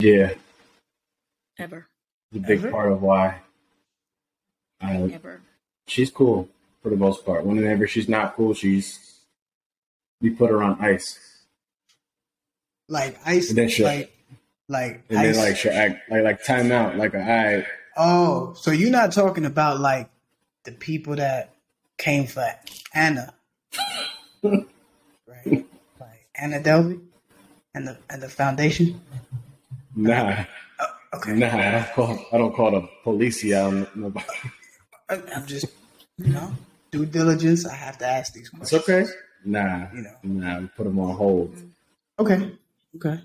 Yeah, Ever. it's a big Ever? part of why. I, Ever. she's cool for the most part. Whenever she's not cool, she's we put her on ice, Like ice, And then she'll- like like and ice. then like she'll act like like time out, like I oh, so you're not talking about like the people that came for Anna, right? Like Anna Delvey and the and the foundation. Nah Okay, nah. I don't call I don't call the police on nobody. I- I'm just you know due diligence. I have to ask these It's questions. okay. Nah, You know. nah. We put them on hold. Okay, okay.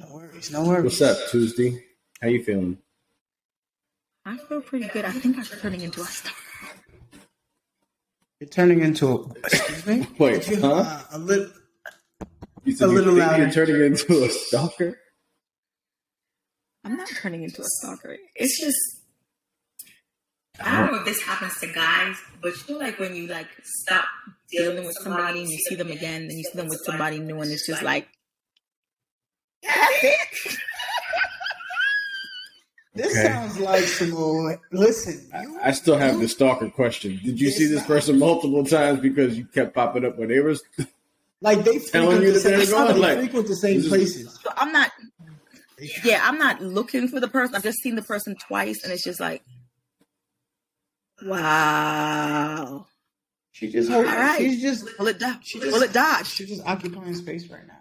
No worries, no worries. What's up, Tuesdee? How you feeling? I feel pretty good. I think I'm turning into a star. You're turning into a excuse me. Wait, You- huh? uh, a little. You said A you little think louder. you're turning into a stalker? I'm not turning into a stalker. It's just I don't know if this happens to guys, but you know, like when you like stop dealing with somebody and you see them again, and you see them with somebody new, and it's just like that's it. This Okay. sounds like some old. Listen, you, I still have the stalker question. Did you see this person multiple times because you kept popping up when they were? like they Telling frequent you the that same, they're going, like, frequent the same places. So I'm not. Yeah, I'm not looking for the person. I've just seen the person twice, and it's just like, wow. She just All right. she's just Will it dodge? She just- Will it dodge? she's just occupying space right now.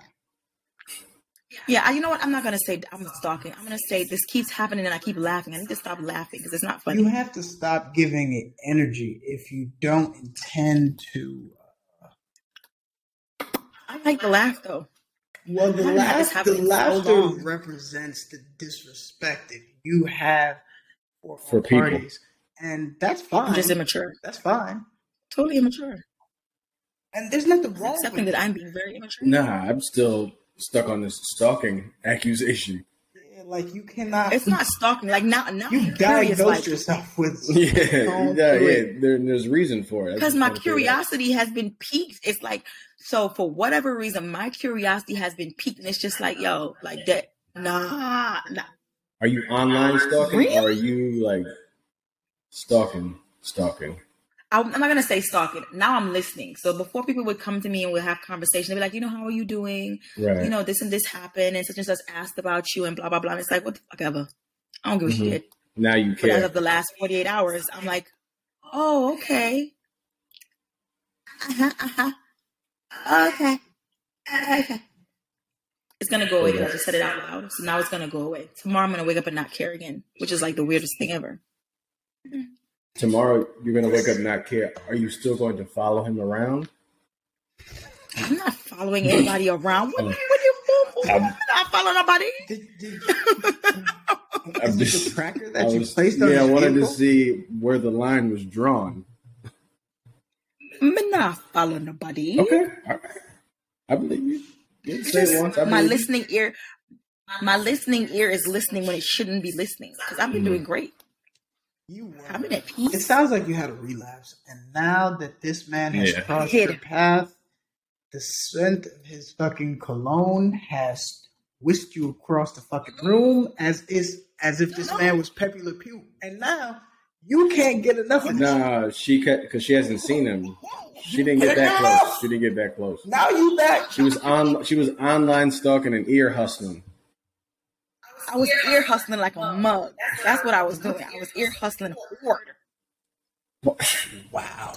Yeah, I- you know what? I'm not gonna say I'm stalking. I'm gonna say this keeps happening, and I keep laughing. I need to stop laughing because it's not funny. You have to stop giving it energy if you don't intend to. Uh, I like the laugh though. Well, the, Why not just laugh, have the it so represents the disrespect that you have for, For all people. parties, and that's fine. I'm just immature. That's fine, Totally immature. and there's nothing wrong Accepting with that. I'm being very immature. Nah, I'm still stuck on this stalking accusation. Yeah, Like you cannot. It's not stalking. Like now, now you I'm diagnose Like yourself with Yeah, yeah, yeah. There, there's reason for it. Because my wanna say that. curiosity has been piqued. It's like so for whatever reason, my curiosity has been piqued, and it's just like yo, like that. Nah, nah. Are you online stalking Really? or are you like stalking? Stalking. I'm I'm not gonna say stalking. Now I'm listening. So before people would come to me and we'd have conversation, they'd be like, you know, how are you doing? Right. You know, this and this happened, and such and such asked about you, and blah blah blah. And it's like, what the fuck ever. I don't give a Mhm. shit. now you But as care. of the last 48 hours, I'm like, oh, okay. Uh-huh, uh-huh. Okay. Okay. It's gonna go away because I just said it out loud. So now it's gonna go away. Tomorrow I'm gonna wake up and not care again, which is like the weirdest thing ever. Tomorrow you're gonna wake up and not care. Are you still going to follow him around? I'm not following anybody around. What, what you I'm not following nobody. Did, did, I'm is it just- the tracker I that you was- placed on yeah, I his wanted to see where the line was drawn. I'm not following nobody. Okay, all right. I believe you. You didn't say it once. I my believe you. listening ear my listening ear is listening when it shouldn't be listening because i've been Mhm. doing great You were. i've been at peace. It sounds like you had a relapse, and now that this man has Yeah. crossed Hit. your path, the scent of his fucking cologne has whisked you across the fucking room as is as if this man was Pepe Le Pew, and now you can't get enough of this. Nah, she cut because she hasn't seen him. She didn't get that close. She didn't get that close. Now you back. She was on. She was online stalking and ear hustling. i was ear hustling like a mug that's what i was doing i was ear hustling hard Wow.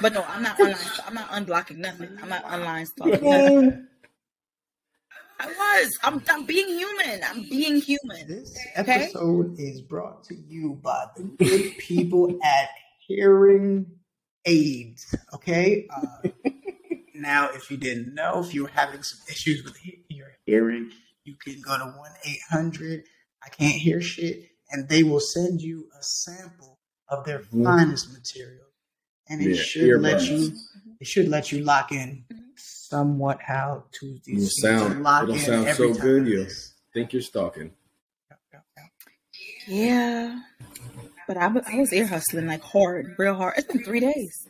but no i'm not online i'm not unblocking nothing i'm not online stalking nothing. I was I'm, I'm being human i'm being human This Okay. episode is brought to you by the good people at Hearing Aids. Okay. Uh, now, if you didn't know, if you were having some issues with your hearing, you can go to one eight hundred. I can't hear shit, and they will send you a sample of their Mhm. finest material, and it Yeah, should let earbuds. you. It should let you lock in somewhat how Tuesdays It'll seem to sound. lock It'll in sound every so time good. You is. think you're stalking. yeah but I, was- I was ear hustling like hard real hard it's been three days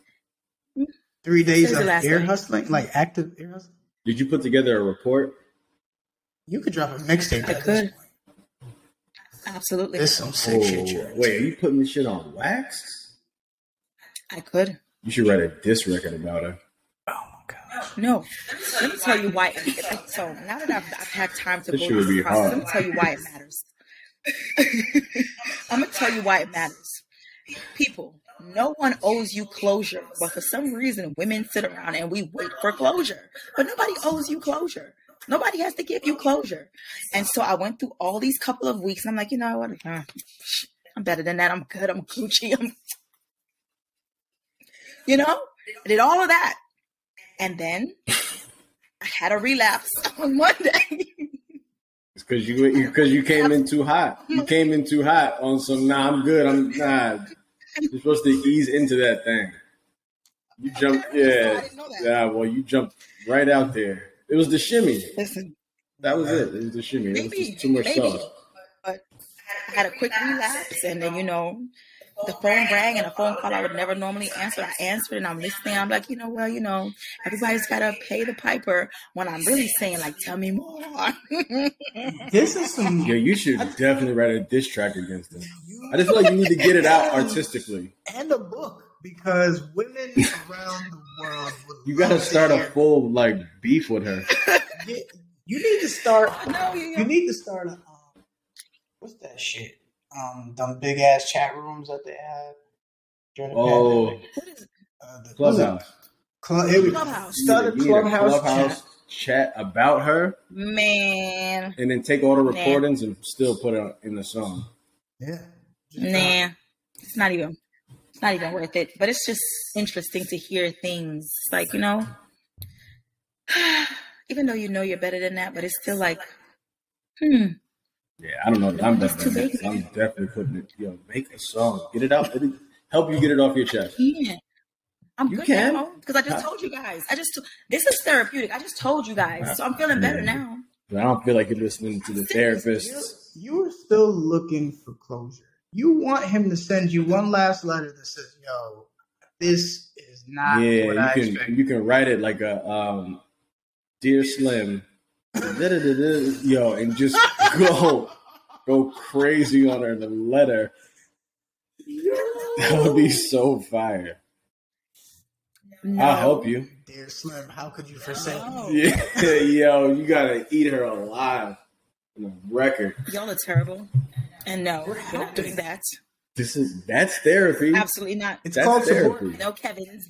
Three days Since of last ear day. hustling, like active ear hustling. Did you put together a report? You could drop a mixtape. I at this could. point. Absolutely, There's some sick shit. Oh, you're wait, are you putting this shit on wax? I could. You should write a diss record about her. No, let me tell you why. So now that I've, I've had time to This go shit would through this process, let me tell you why it matters. I'm gonna tell you why it matters. People, no one owes you closure, but for some reason, women sit around and we wait for closure. But nobody owes you closure. Nobody has to give you closure. And so I went through all these couple of weeks, and I'm like, you know what? I'm better than that. I'm good. I'm Gucci. I'm, you know, I did all of that, and then I had a relapse on Monday. It's because you because you came in too hot. You came in too hot on some. Nah, I'm good. I'm nah. You're supposed to ease into that thing. You jumped, Okay, yeah, didn't know that. yeah. Well, you jumped right out there. It was the shimmy. Listen, That was it. It was the shimmy. It was just too much maybe, sauce. but I had a quick relapse, and then you know, the phone rang and a phone call I would never normally answer. I answered, and I'm listening. I'm like, you know, well, you know, everybody's got to pay the piper. When I'm really saying, like, tell me more. This is some. Yeah, you should definitely write a diss track against them. I just feel like you need to get it out artistically. and a book because women around the world would You got to love start a full like beef with her. Yeah, You need to start. no, you, You need to start a. Um, what's that shit? Um, them big ass chat rooms that they have. during the Oh, pandemic. what is Uh, the- Clubhouse. Club, here we. Clubhouse. Start a You a clubhouse, clubhouse chat about her, man? and then take all the Nah. recordings and still put it in the song. Yeah. Nah, it's not even. It's not even worth it. But it's just interesting to hear things like you know. Even though you know you're better than that, but it's still like, hmm. Yeah, I don't know. that I'm It's better big. I'm definitely putting it. Yo, make a song, get it out, It'll help you get it off your chest. Yeah. I'm You good can. now because I just told you guys. I just this is therapeutic. I just told you guys, so I'm feeling better now. But I don't feel like you're listening to the therapist. You're still looking for closure. You want him to send you one last letter that says, "Yo, this is not Yeah, what you I can expected." you can write it like a um, dear Slim, yo, and just go go crazy on her in the letter. That would be so fire. No. I'll help you. Dear Slim, how could you forsake No. me? Yeah, yo, you gotta eat her alive. On a record. Y'all are terrible. And no, We're we're not helping. doing that. This is that's therapy. Absolutely not. It's That's called therapy. support. No Kevin.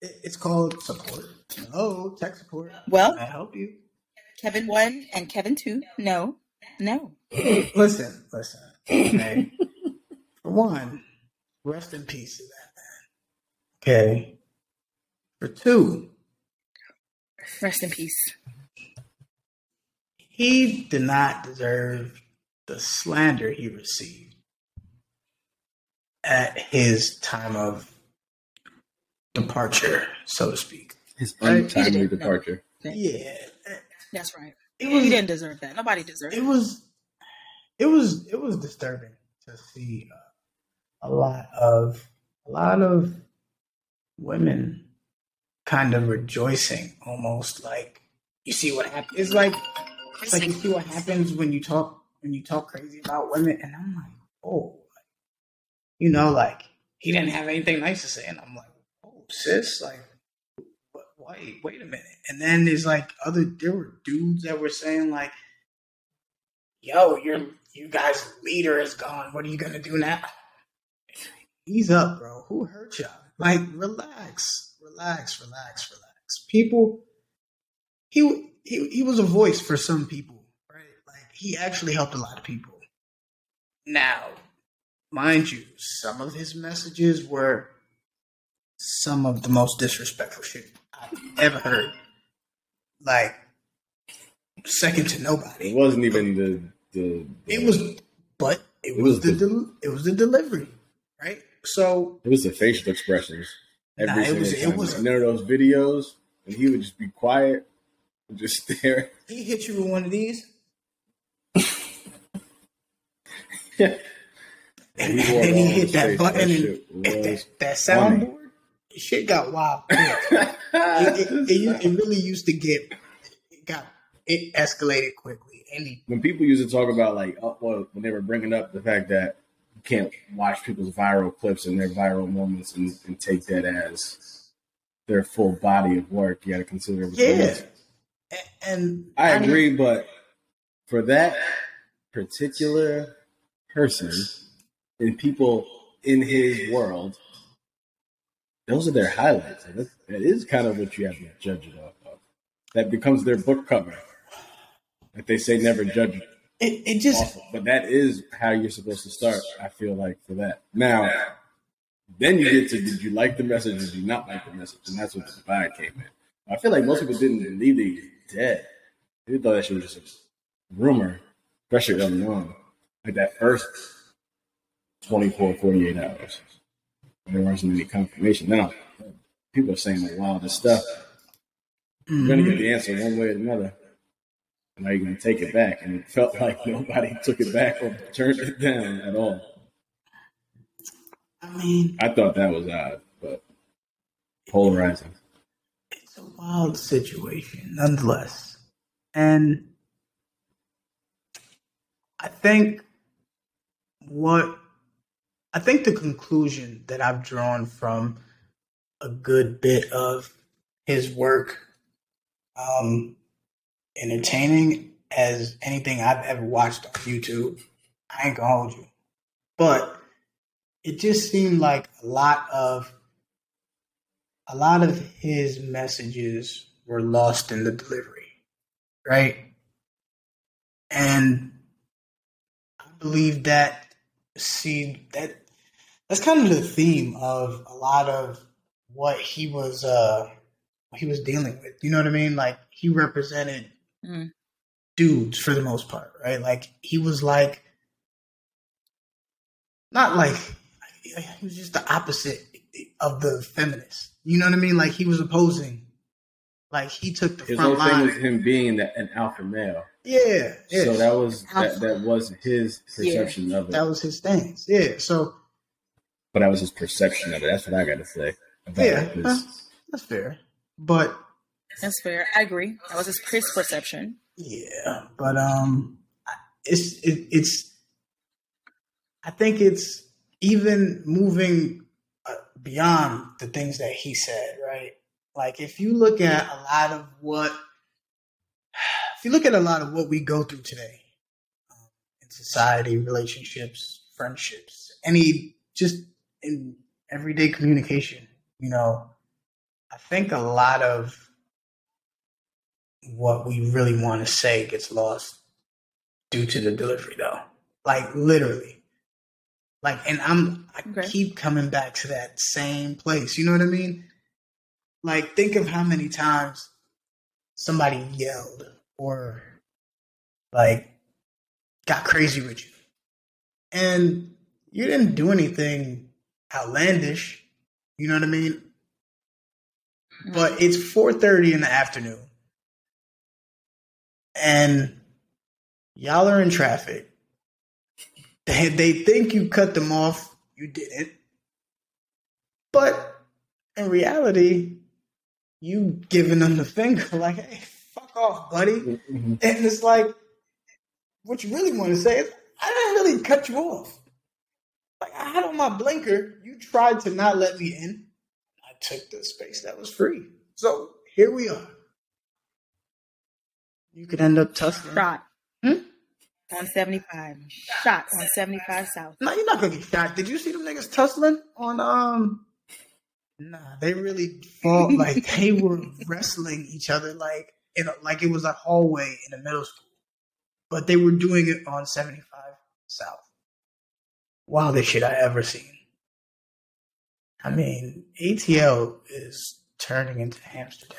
It's called support. Hello, tech support. Well, Can I help you? Kevin one and Kevin two. No. No. Listen, listen. Okay. For one, rest in peace to that man. Okay. For two, Rest in peace. he did not deserve the slander he received at his time of departure, so to speak. His Right. untimely didn't, no. departure. Yeah. That's right. It He didn't deserve that. Nobody deserved it it. was it was it was disturbing to see uh, a lot of a lot of women kind of rejoicing almost like you see what happens it's like it's like you see what happens when you talk when you talk crazy about women and i'm like oh you know like he didn't have anything nice to say and i'm like oh sis like wait wait a minute and then there's like other there were dudes that were saying like yo, your you guys' leader is gone. What are you gonna do now? Ease up, bro. Who hurt y'all? Like, relax, relax, relax, relax. People, he he he was a voice for some people, right? Like, he actually helped a lot of people. Now, mind you, some of his messages were some of the most disrespectful shit ever heard. Like, second to nobody. It wasn't even the the. It was, but it, It was, was the, the- del- it was the delivery, right? So It was the facial expressions. Every Nah, it was- it was- none of those videos, and he would just be quiet and just stare. he hit you with one of these, yeah. and, He wore then he hit that button, That and and that, that soundboard, shit got wild. quick. it, it, it, it really used to get it got it escalated quickly, any. When people used to talk about like, oh, well, when they were bringing up the fact that you can't watch people's viral clips and their viral moments and, and take that as their full body of work, you got to consider. everything Yeah, else. A- and I mean, agree, but for that particular person and people in his world, those are their highlights. And that, is kind of what you have to judge it off of. That becomes their book cover. That they say, never judge it It, it just. But that is how you're supposed to start, I feel like, for that. Now, then you get to did you like the message or did you not like the message? And that's what the divide came in. I feel like most people didn't believe that he was dead. They thought that shit was just a rumor, especially early on. Like that first 24, 48 hours. There wasn't any confirmation. Now, people are saying the wildest stuff. You're going to get the mm-hmm. answer one way or another. And now you're going to take it back. And it felt like nobody took it back or turned it down at all. I mean, I thought that was odd, but polarizing. it's a wild situation nonetheless. And I think what I think the conclusion that I've drawn from a good bit of his work, um, entertaining as anything I've ever watched on YouTube. I ain't gonna hold you. But it just seemed like a lot of a lot of his messages were lost in the delivery, right? And I believe that see that that's kind of the theme of a lot of what he was uh he was dealing with. You know what I mean? Like he represented Mm. dudes for the most part, right? Like he was like not like he was just the opposite of the feminist. You know what I mean? Like he was opposing. Like he took the His front whole thing line. was him being that, an alpha male. Yeah, yeah. So that was that, that was his perception of it. that was his stance. Yeah. So but that was his perception of it. That's what I got to say. About yeah, it, 'cause huh, that's fair. But That's fair. I agree. That was his, his perception. Yeah, but um, it's it, it's. I think it's even moving uh, beyond the things that he said, right? Like if you look at a lot of what, if you look at a lot of what we go through today um, in society, relationships, friendships, any just in everyday communication, you know, I think a lot of what we really want to say gets lost due to the delivery though. Like literally. Like and i'm i Okay. keep coming back to that same place you know what i mean? Like think of how many times somebody yelled or like got crazy with you. And you didn't do anything outlandish you know what i mean? Mm-hmm. But it's 4.30 in the afternoon. And y'all are in traffic. They, they think you cut them off. You didn't. But in reality you giving them the finger like hey fuck off buddy Mhm. and it's like what you really want to say is i didn't really cut you off like i had on my blinker you tried to not let me in I took the space that was free. So here we are. You could end up tussling. Shot. Hmm? On 75. Shot on 75 South. No, you're not gonna get shot. Did you see them niggas tussling on um? Nah, they really fought like they were wrestling each other like in a, like it was a hallway in a middle school, but they were doing it on 75 South. Wildest shit I ever seen. I mean, ATL is turning into Amsterdam.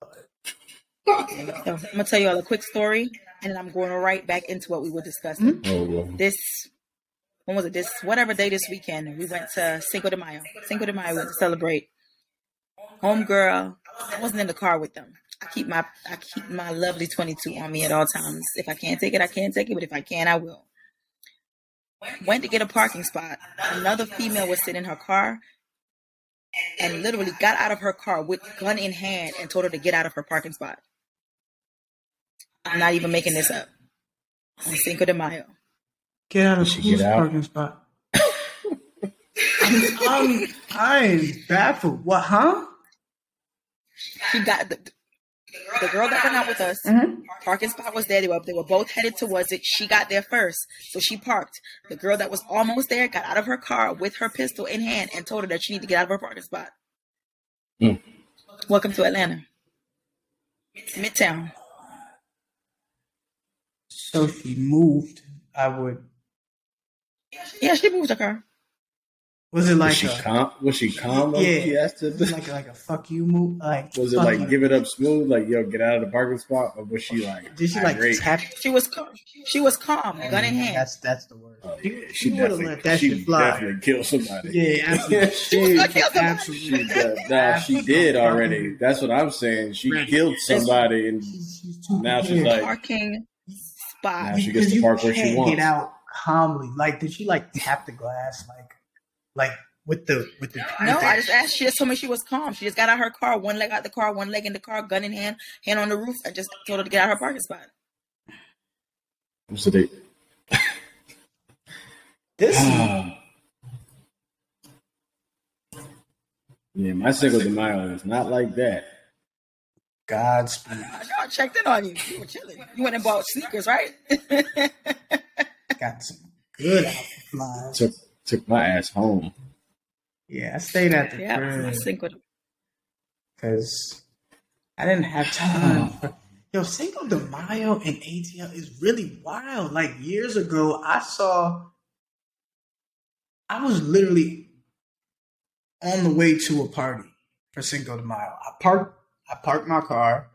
But, you know. So I'm gonna tell you all a quick story, and then I'm going right back into what we were discussing. Hmm? Oh, well. This when was it? This whatever day this weekend, we went to Cinco de Mayo. Cinco de Mayo we went to celebrate. Homegirl, I wasn't in the car with them. I keep my I keep my lovely 22 on me at all times. If I can't take it, I can't take it, but if I can, I will. Went to get a parking spot. Another female was sitting in her car and literally got out of her car with gun in hand and told her to get out of her parking spot. I'm not even making this up. on Cinco de Mayo. Get out of She whose get out? parking spot? I'm, I'm, I'm baffled. What, huh? She got the, the girl that went out with us. Mhm. Parking spot was there. They were they were both headed towards it. She got there first, so she parked. The girl that was almost there got out of her car with her pistol in hand and told her that she needed to get out of her parking spot. Hmm. Welcome to Atlanta, Midtown. So she moved. I would. Yeah, she moved her car. Was it Was like she a, calm? Was she calm? though? Yeah. She asked to like like a fuck you move? Like Was it like you. give it up smooth, like yo, get out of the parking spot, or was she like? Did she like irate? tap? She was calm. She was calm, oh, gun in hand. That's that's the word. Oh, yeah, she You would've let that she shit fly. definitely killed somebody. Yeah, absolutely. She was kill somebody. absolutely. She did, nah, she did already. That's what I'm saying. She Right. killed somebody, and She's, she's Now she's prepared. like- Parking spot. Now she gets to park where she wants. Get out calmly. Like, did she like tap the glass? Like, like with the with the. No, I just asked. She just told me she was calm. She just got out her car, one leg out the car, one leg in the car, gun in hand, hand on the roof, and just told her to get out her parking spot. what's the date? This yeah, my Cinco de Mayo is not like that. Godspeed. I know. I checked in on you. You were chilling. You went and bought sneakers, right? Got some good outfit flies. Took took my ass home. Yeah, I stayed at the yeah, crib Cinco. de- because I didn't have time. for- Yo, Cinco de Mayo in ATL is really wild. Like years ago, I saw. I was literally on the way to a party for Cinco de Mayo. I parked. I parked my car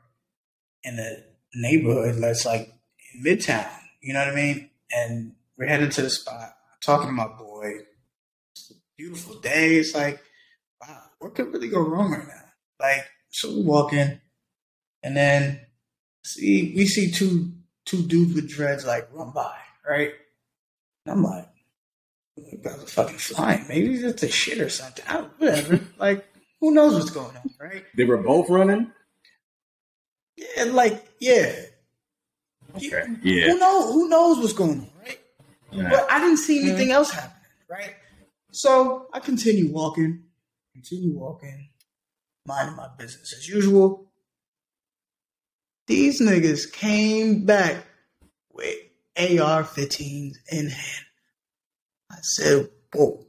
in a neighborhood that's like in Midtown. You know what I mean? And we're headed to the spot. Talking to my boy. It's a beautiful day. It's like, wow, what could really go wrong right now? Like, so we walk in, and then see we see two two dudes with dreads like run by, right? And I'm like, guys are fucking flying. Maybe it's a shit or something. I whatever. like, who knows what's going on, right? They were both running. Yeah, like, yeah. Okay. Yeah. Who knows? Who knows what's going on, right? Yeah. But I didn't see anything mm-hmm. else happening, right? So I continue walking, continue walking, minding my business as usual. These niggas came back with AR 15s in hand. I said, whoa.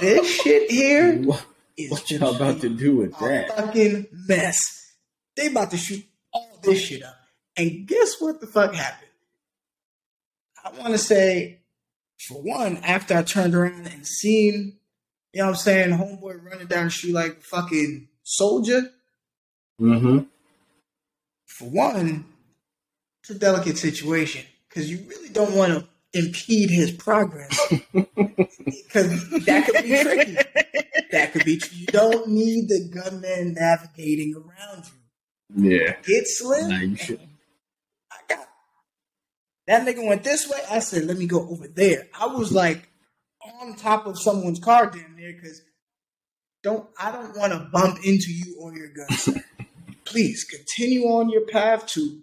this shit here What, is what y'all about to do with a that? fucking mess. They about to shoot all this shit up. And guess what the fuck happened? I want to say, for one, after I turned around and seen, you know what I'm saying, homeboy running down the street like a fucking soldier, Mm-hmm. for one, it's a delicate situation because you really don't want to impede his progress because that could be tricky. That could be. You don't need the gunman navigating around you. Yeah. Get slim. You should. That nigga went this way. I said, let me go over there. I was like on top of someone's car damn near because don't I don't want to bump into you or your gun. sir. Please continue on your path to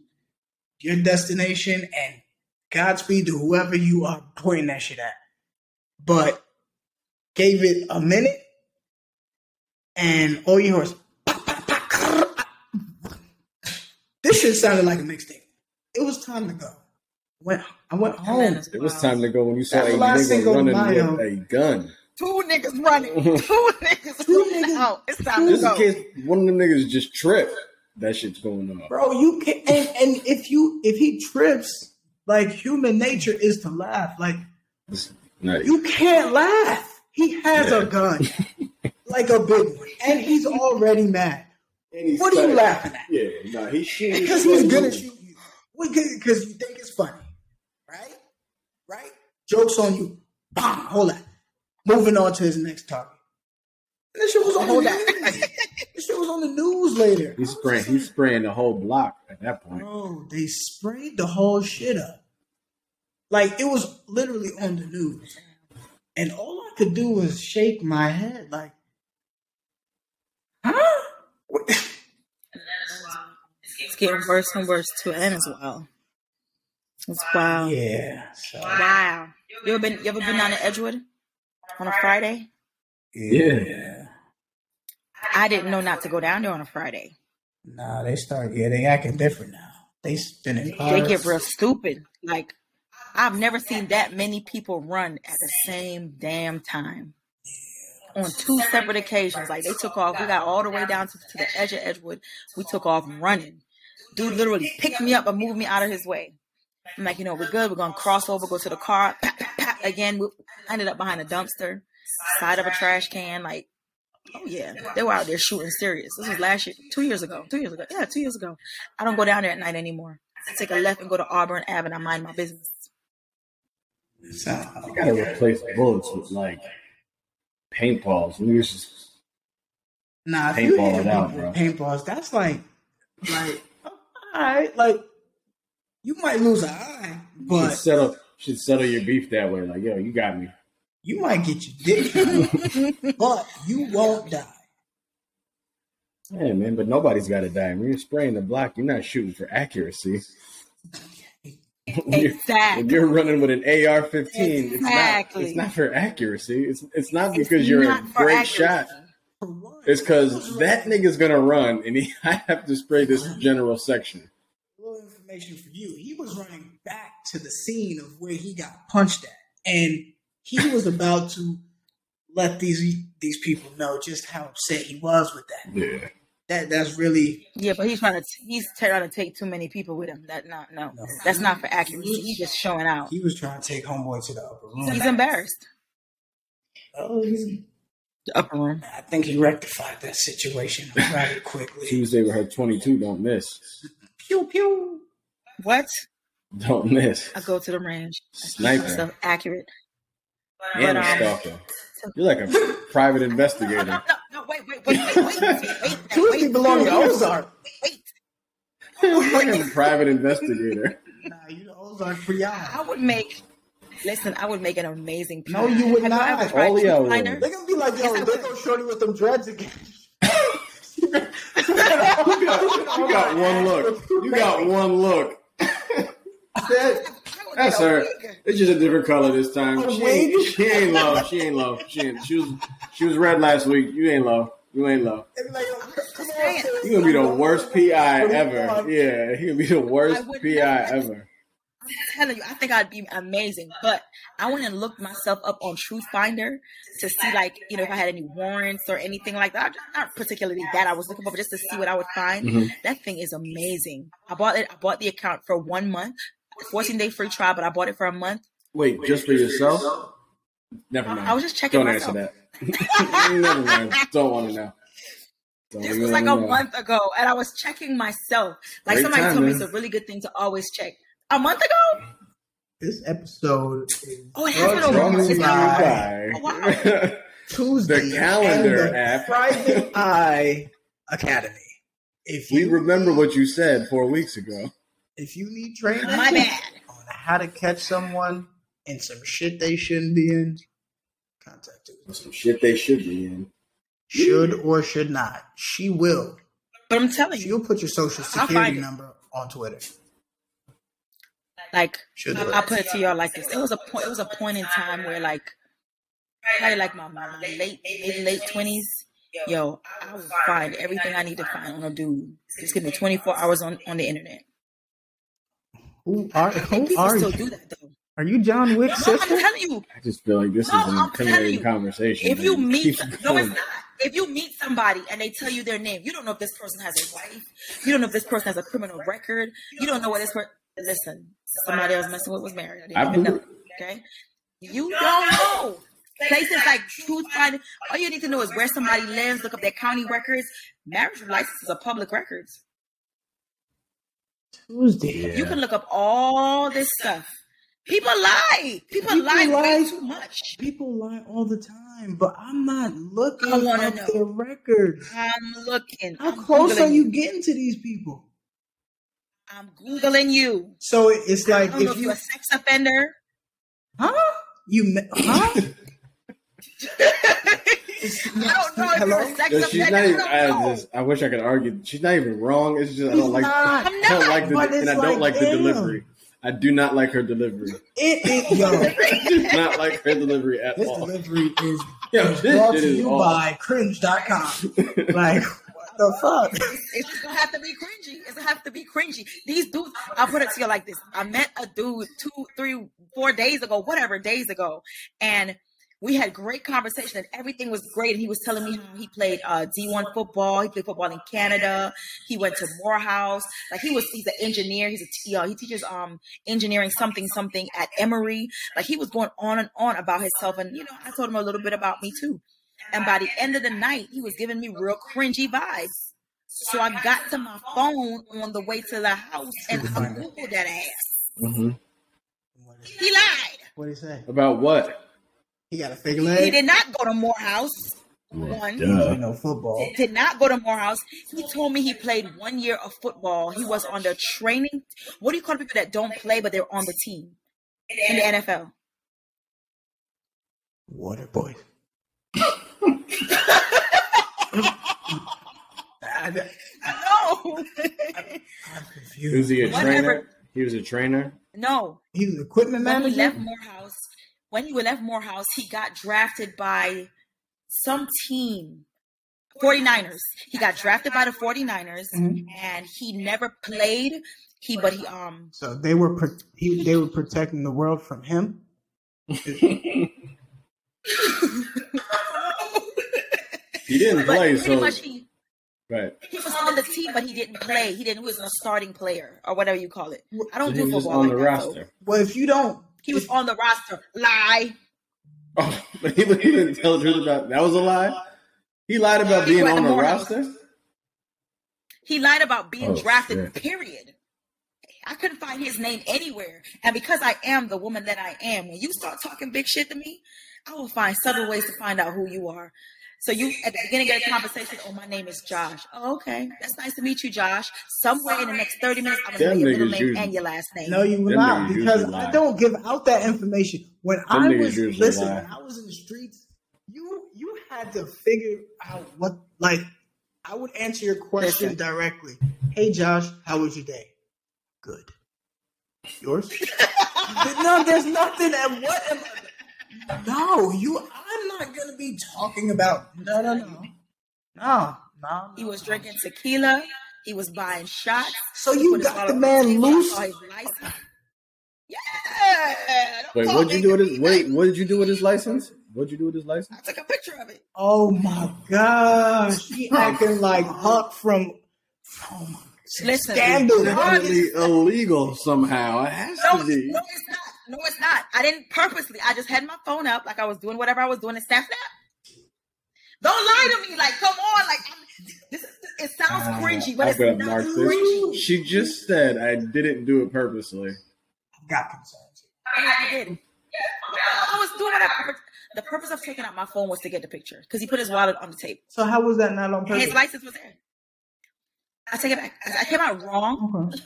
your destination and Godspeed to whoever you are pointing that shit at. But gave it a minute and all you heard was pop, pop, pop, this shit sounded like a mixtape. It was time to go. Went I went oh, home. It was time to go when you saw That's a nigga running Mayo. with a gun. Two niggas running. Two niggas Two running niggas- out. It's time Just to in case one of them niggas just trip, that shit's going on. Bro, you can and, and if you if he trips, like human nature is to laugh. Like It's you can't laugh. He has Yeah. a gun. like a big one. And he's already mad. And he's What are you laughing at? Yeah, no, he's shooting. Because he's gonna shoot you. Because you think it's funny. Right? Right? Joke's on you. Bam, hold on. Moving on to his next topic. And this shit was on Hold the news. this shit was on the news later. He's spraying. He's spraying the whole block at that point. Bro, they sprayed the whole shit up. Like it was literally on the news. And all I could do was shake my head, like, huh? What- It's getting worse and worse too, and as well. It's wild. Yeah. So, Wow. You ever been you ever been down to Edgewood on a Friday? yeah. I didn't know not to go down there on a Friday. Nah, they start. Yeah, they acting different now. They spinning cars. They get real stupid. Like I've never seen that many people run at the same damn time. On two separate occasions. Like they took off. We got all the way down to, to the edge of Edgewood. We took off running. Dude literally picked me up and moved me out of his way. I'm like, you know, we're good. We're gonna cross over, go to the car. Again, we I ended up behind a dumpster, side of a trash can. Like, oh yeah, they were out there shooting serious. This was last year, two years ago, two years ago. Yeah, two years ago. I don't go down there at night anymore. I take a left and go to Auburn Ave and I mind my business. So, You gotta replace bullets with like paintballs. We used to nah, if Paintball it out, bro. paintballs, that's like, like, all right, like, you might lose an eye, should but settle should settle your beef that way. Like, yo, you got me. you might get your dick, cut, but you won't die. Yeah, man, but nobody's got to die. When you're spraying the block, you're not shooting for accuracy. when, you're, Exactly. when you're running with an AR-15, it's not. It's not for accuracy. It's it's not It's because you're a not for great accuracy. shot. It's because that nigga's gonna run, and he, I have to spray this general section. Little information for you. He was running back to the scene of where he got punched at, and he was about to let these these people know just how upset he was with that. Yeah. That that's really Yeah, but he's trying to he's trying to take too many people with him. That not no, No. that's not for accuracy. He's just showing out. he was trying to take homeboy to the upper room. He's embarrassed. Oh, he's, The upper room. I think he rectified that situation rather quickly. Tuesdee with her 22, don't miss. Pew pew. What? Don't miss. I go to the range. Sniper. myself accurate. And But, a um, stalker. You're like a private investigator. no, no, no, wait, wait, wait, wait, wait, wait, wait, Tuesdee wait, belong to wait, Ozark. Wait, You're like a private investigator. Nah, you the Ozark for y'all. I would make. Listen, I would make an amazing. No, you would Have not. You ever tried All y'all would. They're gonna be like, yo, Yes, I they would. go shorty with them dreads again. You got, you got one look. You got one look. That- that's her. It's just a different color this time. She ain't, she ain't low. She ain't low. She ain't. She was. She was red last week. You ain't low. You ain't low. They be like, yo, come saying. on, You gonna be the worst PI What do you ever. Yeah, he gonna be the worst PI ever. I'm telling you, I think I'd be amazing. But I went and looked myself up on Truth Finder to see, like, you know, if I had any warrants or anything like that. Not particularly that I was looking for, but just to see what I would find. Mhm. That thing is amazing. I bought it. I bought the account for one month, 14 day free trial, but I bought it for a month. Wait, just for yourself? Never uh, mind. I was just checking Don't myself. answer that. Never mind. Don't want to know. Don't This was like a know. month ago, and I was checking myself. Like Great somebody time, told me it's a really good thing to always check. A month ago? This episode is Oh, it has been Brought over. to It's you been over. Oh, wow. Tuesdee. The calendar and the app. Private Eye Academy. If we remember what you said four weeks ago. If you need training My bad. on how to catch someone in some shit they shouldn't be in, contact her. Some shit they should be in. Should or should not. She will. But I'm telling you, She'll put your social security number on Twitter. like Should I- do I'll put it to y'all like this. It was a point. It was a point in time where like probably like my, my late mid late twenties. Yo, I would find everything I need to find on a dude. Just give me 24 hours on, on the internet. Who are who are still you? do that though. Are you John Wick's No, I'm telling you, I just feel like this No, is an I'm telling incriminating you, conversation. if you meet, no, it's not. If you meet somebody and they tell you their name, you don't know if this person has a wife. You don't know if this person has a criminal record. You don't know what this person. Listen, somebody else messing with was married. I didn't I even know. Okay, you don't know. Places like Truth Finder, all you need to know is where somebody lives. Look up their county records. Marriage licenses are public records. Tuesdee. You can look up all this stuff. People lie. People, People lie, way lie. too much. People lie all the time, but I'm not looking I wanna up know. their records. I'm looking. How I'm close Googling are you getting to these people? I'm googling you. So it's like don't if if you, you're a sex offender. huh? You, me- huh? I don't know if Hello? you're a sex She's not even, I I, just, I wish I could argue. She's not even wrong. It's just I don't like. not. I'm don't like the But it's and I don't like, like the delivery. I I do not like her delivery. It is yo. I do not like her delivery at This all. This delivery is Yo, is this brought to is you awful. by cringe.com. Like, what the fuck? It's, it's just gonna have to be cringy. It's gonna have to be cringy. These dudes, I'll put it to you like this. I met a dude two, three, four days ago, whatever days ago, and we had great conversation and everything was great. And he was telling me how he played uh, D1 football. He played football in Canada. He went to Morehouse. Like he was, he's an engineer. He's a T- uh, he teaches um engineering something something at Emory. Like he was going on and on about himself. And you know, I told him a little bit about me too. And by the end of the night, he was giving me real cringy vibes. So I got to my phone on the way to the house and I googled that ass. Mhm. He lied. what did he say? About what? He got a fake leg. He did not go to Morehouse. One. He didn't football. Did not go to Morehouse. He told me he played one year of football. He was on the training. What do you call people that don't play but they're on the team in the NFL? Water boy. I, No, am Was confused. he a Whatever. trainer? He was a trainer. no. He was equipment When he left Morehouse, when he left Morehouse, he got drafted by some team. 49ers. He got drafted by the 49ers Mhm. and he never played. He but he um So they were pro- he, they were protecting the world from him. He didn't but play, pretty so much he right. he was on the team but he didn't play. He didn't he was a starting player or whatever you call it. I don't He do was just football on like the that, so- roster. Well, if you don't, He was on the roster. Lie. Oh, but he, he didn't tell the truth about that. Was a lie. He lied about He being on to the roster. He lied about being Oh, drafted, shit. period. I couldn't find his name anywhere. And because I am the woman that I am, when you start talking big shit to me, I will find subtle ways to find out who you are. So you at the beginning of the conversation, oh, my name is Josh. Oh, okay. That's nice to meet you, Josh. Somewhere in the next 30 minutes, I'm gonna Them know your middle name and your last name. no, you will Them not because I lie. don't give out that information. When I was usually listen, when I was in the streets, you you had to figure out what like. I would answer your question Listen. directly. Hey, Josh, how was your day? Good. Yours? no, there's nothing. And what am I? No, you. I'm not gonna be talking about. No, no, no, no, no. He was drinking tequila. He was buying shots. So you put his got the man loose? saw his license. Yeah. Wait, what'd you do with his? baby. Wait, what did you do with his license? What'd you do with his license? I took a picture of it. Oh my gosh, he oh acting like Huck from. Oh my Listen, Scandal. no, Definitely illegal somehow. It has No, to be. no, it's not. No, it's not. I didn't purposely. I just had my phone up, like I was doing whatever I was doing in snap snap. Don't lie to me. Like, come on. Like, I'm, this. is- It sounds Ah, cringy, but I it's not mark this. cringy. She just said I didn't do it purposely. I've got concerns. I didn't. I was doing whatever. The purpose of taking out my phone was to get the picture because he put his wallet on the table. So how was that not on And purpose? his license was there. I take it back. I I came out wrong. Okay.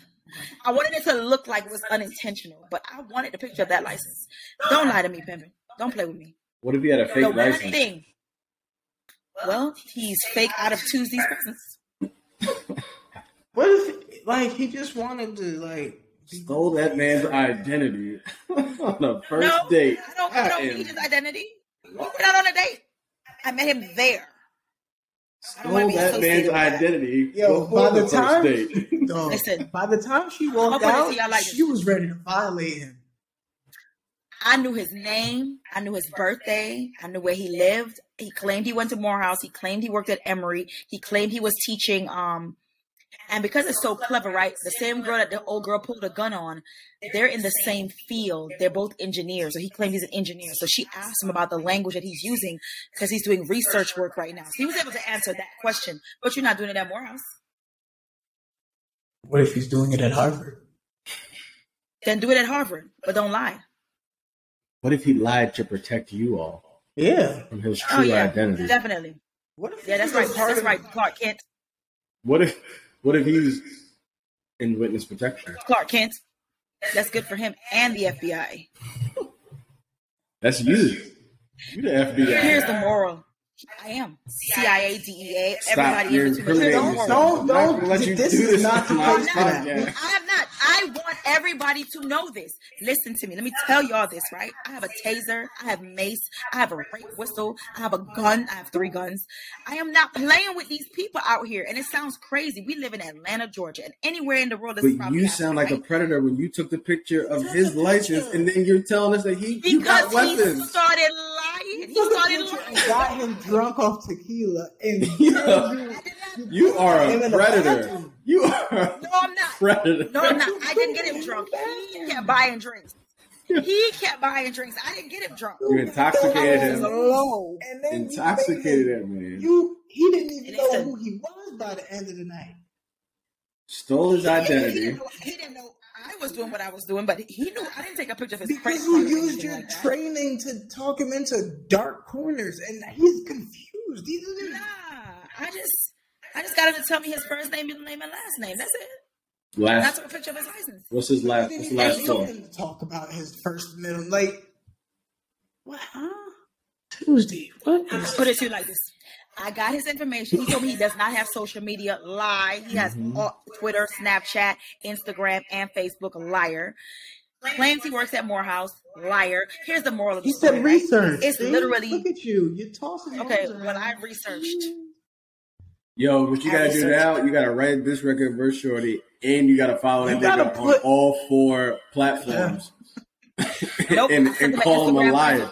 I wanted it to look like it was unintentional, but I wanted the picture of that license. Don't lie to me, Pimpin. Don't play with me. What if he had a fake the fake one license? thing. Well, he's fake out of Tuesdee's presence. What if like he just wanted to like? Stole that man's identity on the first no, date. I don't, I don't need his identity. We went out on a date. I met him there. I don't wanna Stole that man's associated with that. identity. Yo, by the first time, date. Dog, Listen. by the time she walked put out, y'all like she was ready to violate him. I knew his name. I knew his birthday. I knew where he lived. He claimed he went to Morehouse. He claimed he worked at Emory. He claimed he was teaching. Um, and because it's so clever, right? The same girl that the old girl pulled a gun on, they're in the same field. They're both engineers. So he claimed he's an engineer. So she asked him about the language that he's using because he's doing research work right now. So he was able to answer that question. But you're not doing it at Morehouse. What if he's doing it at Harvard? Then do it at Harvard, but don't lie. What if he lied to protect you all Yeah. from his oh, true Oh yeah, identity? definitely. What if Yeah, that's right. part That's right. Clark Kent. What if what if he's in witness protection? Clark Kent. That's good for him and the FBI. That's you. You the FBI. Here's the moral. I am CIA, DEA, Stop. everybody You're in between. incriminating Don't. Don't- I'm not don't- let you this do is this not on the my place for that. I have not. I want everybody to know this. Listen to me. Let me tell y'all this, right? I have a taser. I have mace. I have a rape whistle. I have a gun. I have three guns. I am not playing with these people out here. And it sounds crazy. We live in Atlanta, Georgia, and anywhere in the world. This but you sound like right? a predator when you took the picture of his license, and then you're telling us that he because got weapons. he started lying. He started lying. Got him drunk off tequila, and you, you are a predator. You are no, I'm not. Predator. No, I'm not. I didn't get him drunk. He kept buying drinks. He kept buying drinks. I didn't get him drunk. You intoxicated him. Low. Intoxicated him, man. You he didn't even know who he was by the end of the night. Stole his identity. He didn't, know, he didn't know I was doing what I was doing, but he knew I didn't take a picture of his because you used your like training to talk him into dark corners, and he's confused. He's nah, I just I just got him to tell me his first name, middle name, and last name. That's it. Last. That's a picture of his license. What's his last? What's the last four? Talk about his first middle. Like what? Huh? Tuesdee. What? Put it to you like this. I got his information. He told me he does not have social media. Lie. He has mm-hmm. all, Twitter, Snapchat, Instagram, and Facebook. Liar. Claims he works at Morehouse. Liar. Here's the moral of the he story. He said research. It's See? literally. Look at you. You're tossing. Okay. Well, I researched. Yo, what you gotta do now? You gotta write this record verse shorty, and you gotta follow that nigga put... on all four platforms, nope, and, and call him a liar.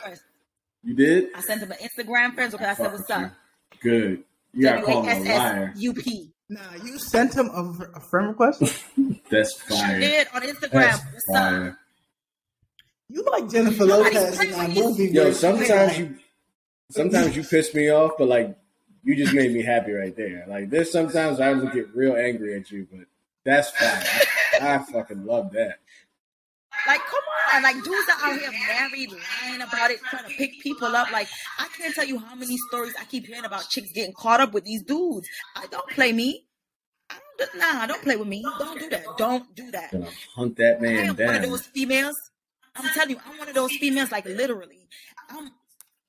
You did? I sent him an Instagram friends because I said, "What's up?" Good. You gotta call him a liar. UP. Nah, you sent him a, a friend request. That's fire. She did on Instagram. That's What's fire. Up? You like Jennifer Lopez in that movie? Yo, sometimes you, sometimes you piss me off, but like you just made me happy right there. Like there's sometimes I would get real angry at you, but that's fine. I, I fucking love that. Like, come on. Like, dudes are out here married, lying about it, trying to pick people up. Like, I can't tell you how many stories I keep hearing about chicks getting caught up with these dudes. I don't play me. I don't, nah, don't play with me. Don't do that. Don't do that. Gonna hunt that man I am down. one of those females. I'm telling you, I'm one of those females. Like, literally, I'm.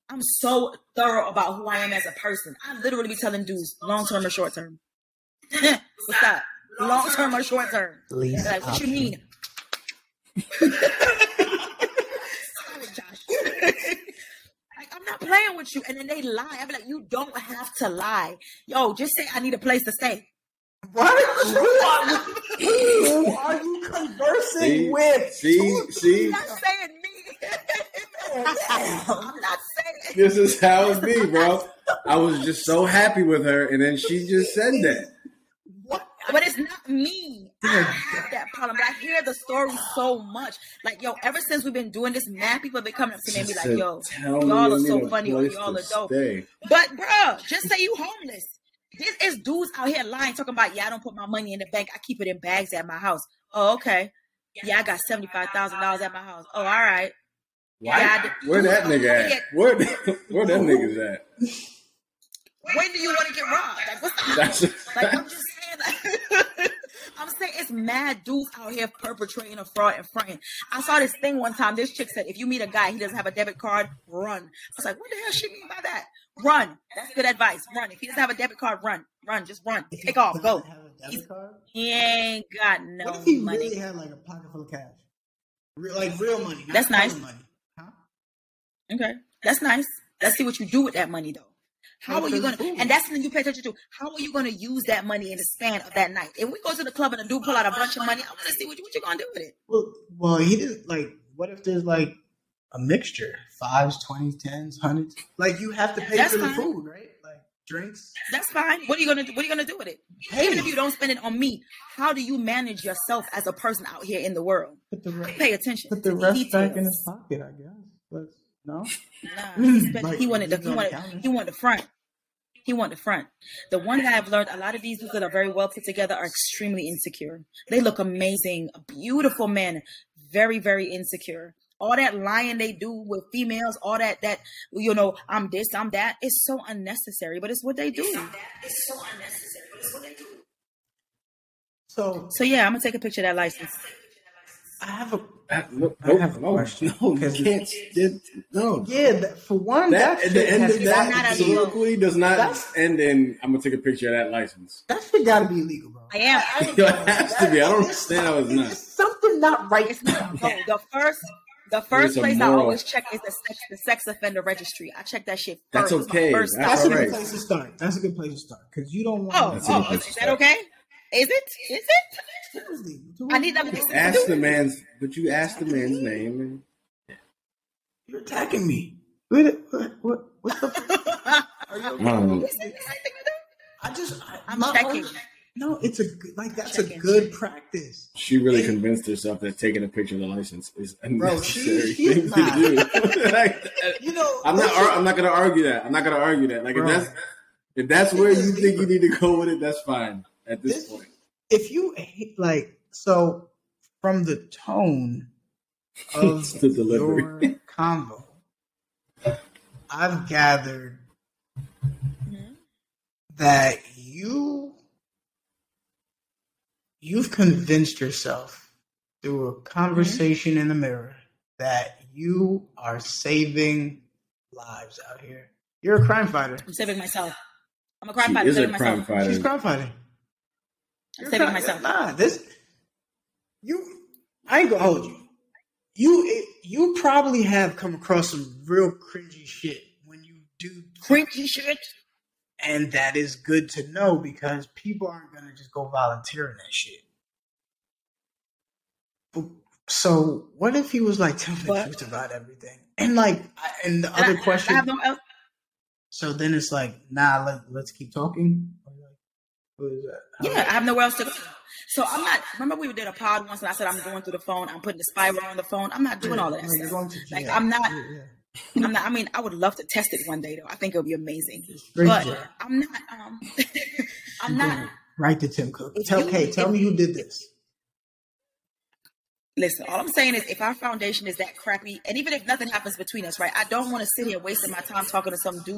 I'm so thorough about who I am as a person. I literally be telling dudes long term or short term. What's that? Long term or short term? Like, what you mean? Sorry, Josh. like, I'm not playing with you. And then they lie. I'm like, you don't have to lie. Yo, just say I need a place to stay. What? Who are, who are you conversing see, with? See, see. I'm not saying me. I'm not saying. This is how it be, bro. I was just so happy with her, and then she just said that. What? But it's not me. I have that problem, but I hear the story so much. Like, yo, ever since we've been doing this, mad people have been coming up to me and be like, yo, y'all are so funny or y'all are dope. Stay. But, bro, just say you homeless. This is dudes out here lying, talking about, yeah, I don't put my money in the bank. I keep it in bags at my house. Oh, okay. Yeah, I got $75,000 at my house. Oh, all right. Yeah, where that nigga at? Where, where that niggas at? When do you want to get robbed? Like, what's the, like, I'm just saying, like, I'm saying it's mad dudes out here perpetrating a fraud and fronting. I saw this thing one time. This chick said, if you meet a guy, he doesn't have a debit card, run. I was like, what the hell she mean by that? Run. That's good advice. Run. If he doesn't have a debit card, run. Run. Just run. Take off. Go. He ain't got no what if he money. really had like a pocket full of cash? Real, like real money. That's nice. Money. Huh? Okay. That's nice. Let's see what you do with that money though. How are you gonna? And that's something you pay attention to. How are you gonna use that money in the span of that night? If we go to the club and a dude pull out a bunch of money, I want to see what you what you gonna do with it. Well, well, he didn't like. What if there's like a mixture, fives, twenties, tens, hundreds? Like you have to pay that's for fine. the food, right? Like drinks. That's fine. What are you gonna do? What are you gonna do with it? Hey. Even if you don't spend it on me, how do you manage yourself as a person out here in the world? Put the rest, pay attention. Put the rest details. back in his pocket, I guess. But no. Nah, he, like, he wanted the he wanted he wanted the front. He wanted the front. The one that I've learned, a lot of these dudes that are very well put together are extremely insecure. They look amazing, beautiful men, very, very insecure. All that lying they do with females, all that that you know, I'm this, I'm that, is so unnecessary. But it's what they do. It's so unnecessary, but it's what they do. So, so yeah, I'm gonna take a picture of that license. I have a uh, no, I have a no, question. No, you can't. It, no. Yeah, for one, that, at the end of that soliloquy does not end in. I'm gonna take a picture of that license. That shit gotta be illegal, bro. I am. it has to be. I don't understand how it's not. something not right. It's not. No, the first, the first a place I always check is the sex, the sex offender registry. I check that shit first. That's okay. first That's That's a good right. place to start. That's a good place to start because you don't Oh, want. Oh, That's a good oh, is that okay? Is it? Is it? Seriously, I need them to Ask the man's, but you asked the man's name. And, You're attacking me. What? What? what what's the? Are you okay? um, I just. I, I'm checking. own- No, it's a like that's a Checking. good practice. she really convinced herself that taking a picture of the license is a Bro, necessary she's thing not. to do. Like, You know, I'm not. ar- I'm not gonna argue that. I'm not gonna argue that. Like if that's if that's where you think you need to go with it, that's fine at this This- point. if you like so from the tone of It's the delivery. your convo, I've gathered that you you've convinced yourself through a conversation in the mirror that you are saving lives out here. You're a crime fighter. I'm saving myself. I'm a crime She fighter. is a crime myself. She's fighter. crime fighting. I'm You're saving crime- myself. Nah, this you. I ain't gonna hold you. You you probably have come across some real cringy shit when you do, Cringy shit. and that is good to know because people aren't gonna just go volunteer in that shit. But, so what if he was like, "Tell me the truth about everything," and like, I, and the And other I- question. I no so then it's like, nah, let, let's keep talking. Or like, what is that? How- Yeah, I have nowhere else to go. So I'm not. Remember, we did a pod once, and I said I'm going through the phone. I'm putting the spiral on the phone. I'm not doing all of that you're stuff. Like. I'm not. Yeah, yeah. I'm not. I mean, I would love to test it one day, though. I think it would be amazing. But jail. I'm not. Um, I'm not. Right to Tim Cook. Tell, you- hey, tell me who did this. Listen, all I'm saying is, if our foundation is that crappy, and even if nothing happens between us, right? I don't want to sit here wasting my time talking to some dude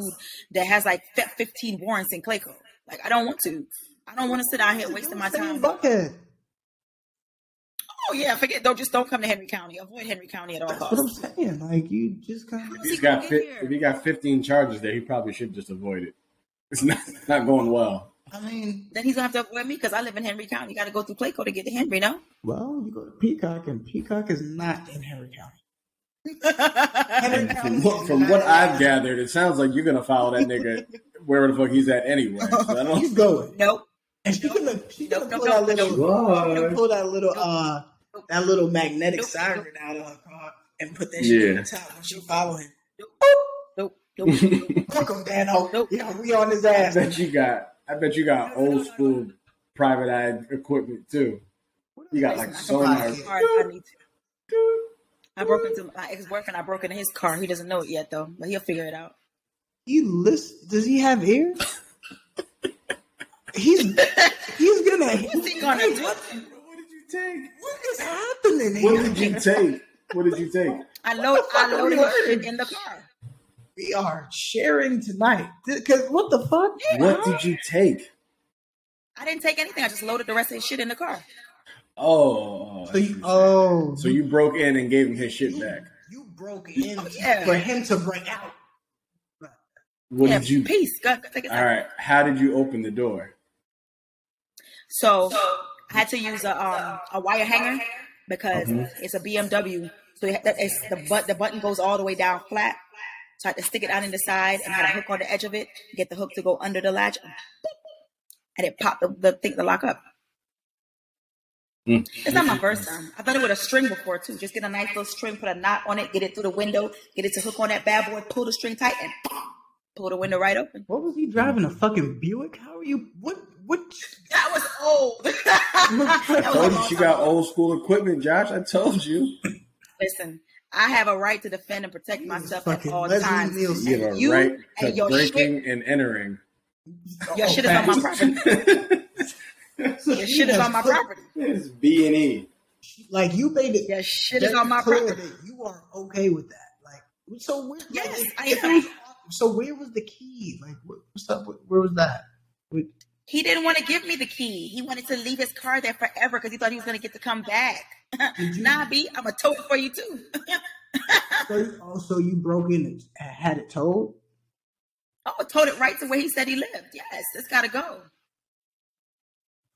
that has like 15 warrants in Clayco. Like, I don't want to. I don't want to sit out here wasting my time. Buckhead. Oh yeah, forget. Don't just don't come to Henry County. Avoid Henry County at all That's what I'm saying. Like you just kind of. If he's got fi- if he got 15 charges there, he probably should just avoid it. It's not it's not going well. I mean, Then he's gonna have to avoid me because I live in Henry County. You got to go through Clayco to get to Henry, no? well, you go to Peacock, and Peacock is not in Henry County. Henry County from what, is from what I've gathered, it sounds like you're gonna follow that nigga wherever the fuck he's at anyway. So I don't. he's going, nope. And she's gonna she's Nope, gonna pull nope, that little nope. she's gonna pull that little uh that little magnetic Nope, siren nope. out of her car and put that shit Yeah. on the top when she follow him. Nope. Nope. Fuck him, Dano. Nope. Yeah, we on his I ass. bet you got. I bet you got old school private eye equipment too. You got like Listen, I can sonar. buy a car if I need to. I broke into my ex boyfriend. I broke into his car. He doesn't know it yet though, but he'll figure it out. He list. Does he have ears? He's he's gonna. What's he gonna do? What, What did you take? what is happening What here? did you take? What did you take? I load. I fuck are loaded we his shit in the car. We are sharing tonight. Because what the fuck? What did you take? I didn't take anything. I just loaded the rest of his shit in the car. Oh, So you, oh, so you broke in and gave him his shit back. you broke oh, in Oh, yeah. for him to bring out. What yeah, did you? peace. Go, go take it. All right. How did you open the door? So I had to use a um a wire hanger because Mhm. it's a BMW. So it's the but the button goes all the way down flat. So I had to stick it out in the side and had a hook on the edge of it. Get the hook to go under the latch, and it popped the, the thing to lock up. Mm. It's not my first time. I've done it with a string before too. Just get a nice little string, put a knot on it, get it through the window, get it to hook on that bad boy, pull the string tight, and pull the window right open. What was he driving? A fucking Buick? How are you? What? What? That was old. I that was a told you she got old school equipment, Josh. I told you. Listen, I have a right to defend and protect myself at all times. You have a You right and to your breaking and entering. Your oh, shit is on my property. Your shit is on my property. It's B and E. Like you made it. Your shit is on my property. that You are okay with that. Like so. Where, Yes, like, I am. was- so where was the key? Like what's up? Where was that? What- He didn't want to give me the key. He wanted to leave his car there forever because he thought he was going to get to come back. Did you- nah, B, I'm a tote for you too. So oh, you, also you broke in and had it towed. oh, towed it right to where he said he lived. Yes, it's got to go.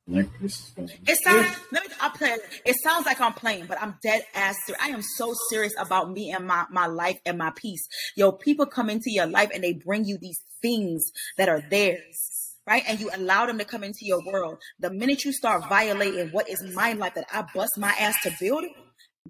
Like this. It sounds. Let me. I'll play. It sounds like I'm playing, but I'm dead ass serious. I am so serious about me and my my life and my peace. Yo, people come into your life and they bring you these things that are theirs, right? And you allow them to come into your world. The minute you start violating what is my life that I bust my ass to build,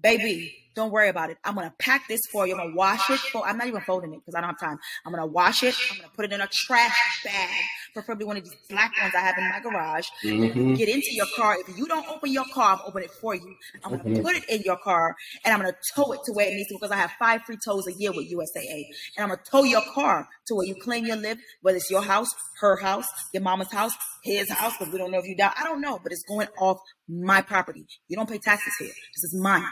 baby, don't worry about it. I'm gonna pack this for you. I'm gonna wash it. For, I'm not even folding it because I don't have time. I'm gonna wash it. I'm gonna put it in a trash bag, preferably one of these black ones I have in my garage. Mhm. Get into your car. If you don't open your car, I'm open it for you. I'm gonna Mhm. put it in your car and I'm gonna tow it to where it needs to because I have five free tows a year with USAA. And I'm gonna tow your car to where you claim you live, whether it's your house, her house, your mama's house, his house, because we don't know if you die. I don't know, but it's going off my property. You don't pay taxes here. This is mine.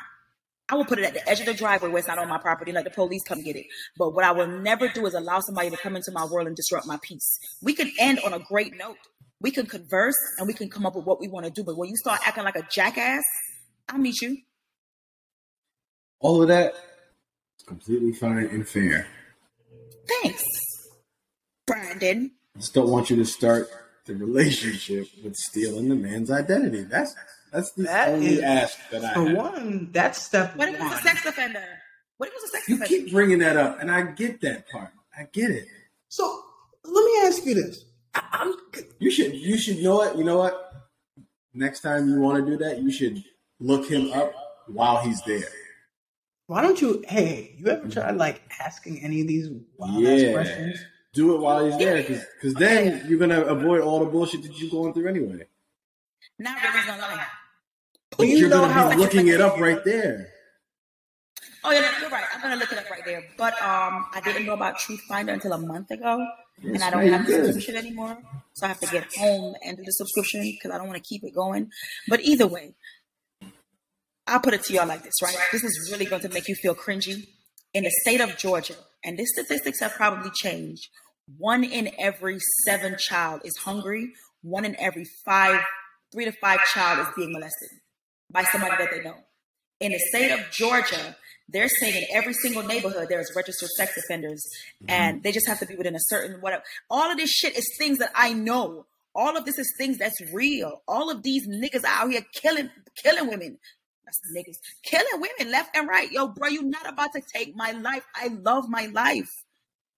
I will put it at the edge of the driveway where it's not on my property, and let the police come get it. But what I will never do is allow somebody to come into my world and disrupt my peace. We can end on a great note. We can converse and we can come up with what we want to do. But when you start acting like a jackass, I'll meet you. All of that is completely fine and fair. Thanks, Brandon. I just don't want you to start the relationship with stealing the man's identity. That's that's the That only is- ask that I For have. one, that's step What if it was a sex offender? What if it was a sex You offender? You keep bringing that up, and I get that part. I get it. So let me ask you this. I, I'm You should you should know it. You know what? Next time you want to do that, you should look him up while he's there. why don't you hey, you ever tried like asking any of these wild ass Yeah. questions? Do it while he's there, because then you're gonna avoid all the bullshit that you're going through anyway. Not really gonna lie. You you're know gonna how be looking it up right there. Oh yeah, you're right. I'm gonna look it up right there. But um, I didn't know about TruthFinder until a month ago, and I don't have the subscription anymore. So I have to get home and do the subscription because I don't want to keep it going. But either way, I'll put it to y'all like this, right? This is really going to make you feel cringy. In the state of Georgia, and these statistics have probably changed. One in every seven child is hungry. One in every five, three to five child is being molested by somebody that they know. In the state of Georgia, they're saying in every single neighborhood there's registered sex offenders, mm-hmm. and they just have to be within a certain whatever. All of this shit is things that I know. All of this is things that's real. All of these niggas out here killing, killing women. That's niggas killing women left and right. Yo, bro, you're not about to take my life. I love my life.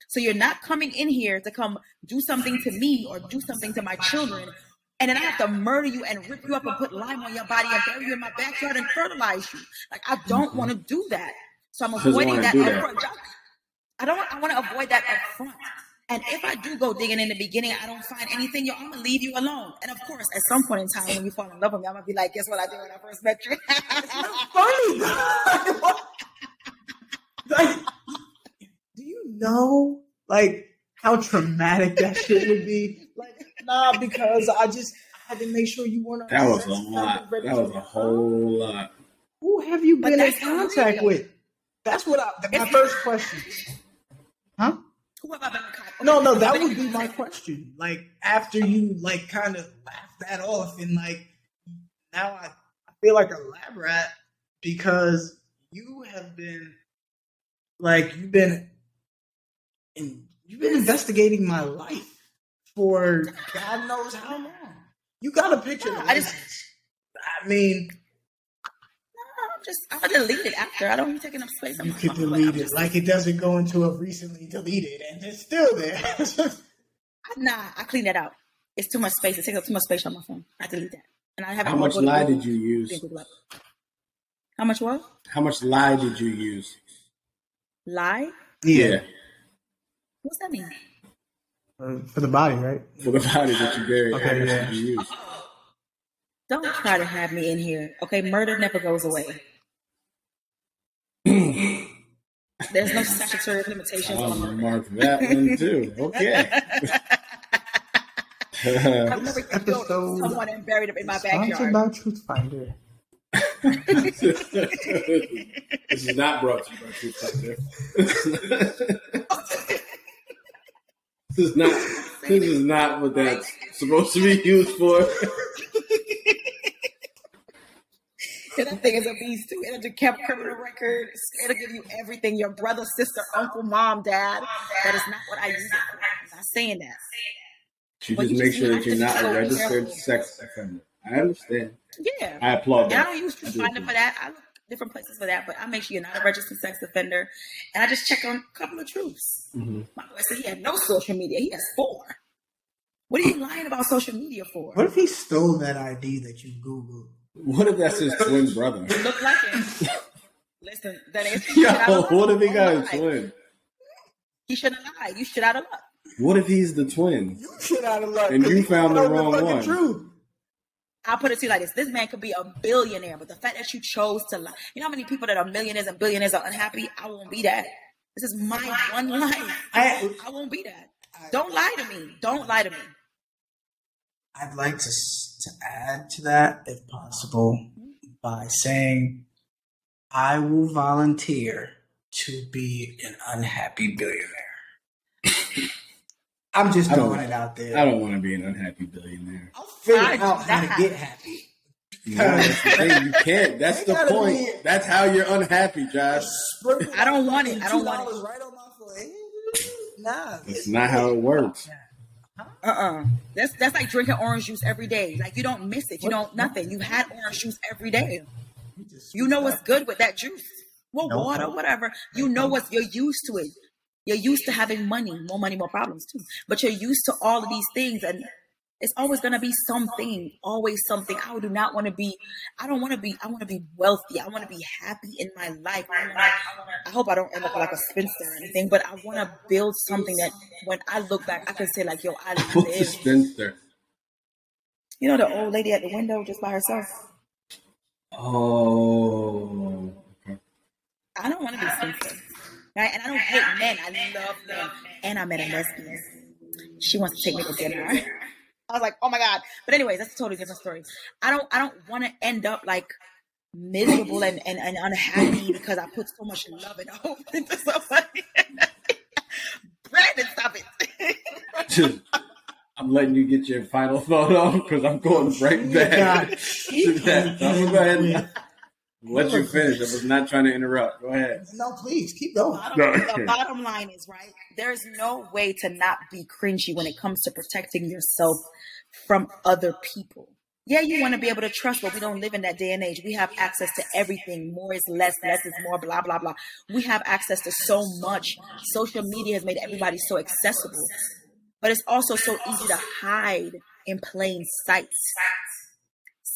So you're not coming in here to come do something to me or do something to my children. And then I have to murder you and rip you up and put lime on your body and bury you in my backyard and fertilize you. Like I don't want to do that. So I'm avoiding that that. upfront. I don't want, I want to avoid that up front. And if I do go digging in the beginning, I don't find anything, yo, I'm gonna leave you alone. And of course, at some point in time when you fall in love with me, I'm gonna be like, guess what I did when I first met you? funny. like, do you know like how traumatic that shit would be? Like, nah, because I just had to make sure you weren't. That was a lot. That was a whole lot. Who have you been in contact real. with? That's what I. My first question. Huh? Who have I been in contact- No, no, that who have I would be my question. Like after you like kind of laugh that off and like now I, I feel like a lab rat because you have been like you've been in you've been investigating my life for God knows how long. You got a picture. No, of I just- this. I mean, No, I'm just I'll delete it after. I don't be taking up space. you my could delete I'm it like it doesn't go into a recently deleted and it's still there. Nah, I clean that out. It's too much space. It takes up too much space on my phone. I delete that. And I have How much lie did you use? How much what? How much lie did you use? Lie? yeah. What's that mean? Uh, For the body, right? For the body that you buried, Okay, yeah. did you use? Don't try to have me in here. Okay, murder never goes away. There's no statutory limitations I'll on murder. mark that one too. Okay. I've never killed Episode someone and buried them in my Sponsored backyard. by Truth Finder. this is not brought to you by Truth Finder. this is not. This is not what that's supposed to be used for. And that thing is a beast too. It'll do kept criminal record. It'll give you everything. Your brother, sister, uncle, mom, dad. That is not what I use it for. I'm not saying that. She just you make just sure that you're not a registered sex offender. I understand. Yeah. I applaud And I don't use I True do Finder for that. I look different places for that, but I make sure you're not a registered sex offender. And I just check on a couple of truths. Mhm. My boy said he had no social media. He has four. What are you lying about social media for? What if he stole that ID that you Googled? What if that's his twin brother? You look like him. Listen, that is Yo, what if he got a twin? He shouldn't have lied. You should out of luck. What if he's the twin? You should out of luck. And you found the told wrong fucking one. Truth. I'll put it to you like this: This man could be a billionaire, but the fact that you chose to lie. You know how many people that are millionaires and billionaires are unhappy? I won't be that. This is my one life. I, I won't be that. Don't lie to me. Don't lie to me. I'd like to to add to that, if possible, by saying, I will volunteer to be an unhappy billionaire. I'm just throwing it out there. I don't want to be an unhappy billionaire. I'll figure I out how to get happy. No, that's the thing. You can't. That's the point. be- That's how you're unhappy, Josh. I don't want it. I don't want it. $2 Right on my forehead. Nah, That's not how it works. Uh-uh. That's that's like drinking orange juice every day. Like you don't miss it. You don't nothing. You had orange juice every day. You know what's good with that juice. Well, No water, problem. whatever. You know what's you're used to it. You're used to having money, more money, more problems too. But you're used to all of these things, and it's always gonna be something. Always something. I do not want to be. I don't want to be. I want to be wealthy. I want to be happy in my life. I, wanna, I hope I don't end up like a spinster or anything. But I want to build something that when I look back, I can say like, "Yo, I lived." spinster? You know the old lady at the window just by herself. Oh. I don't want to be spinster. Right? And I don't hate men. I love men. And I met a lesbian. She wants to take me to dinner. I was like, oh my God. But anyways, that's a totally different story. I don't I don't want to end up like miserable and, and, and unhappy because I put so much love and hope into somebody. Brandon, stop it. I'm letting you get your final thought off because I'm going right back to that. I'm gonna go ahead and let you finish. I was not trying to interrupt. Go ahead. No, please keep going. Bottom, No. the bottom line is right. There's no way to not be cringy when it comes to protecting yourself from other people. Yeah, you want to be able to trust, but we don't live in that day and age. We have access to everything. More is less, less is more, blah, blah, blah. We have access to so much. Social media has made everybody so accessible, but it's also so easy to hide in plain sight.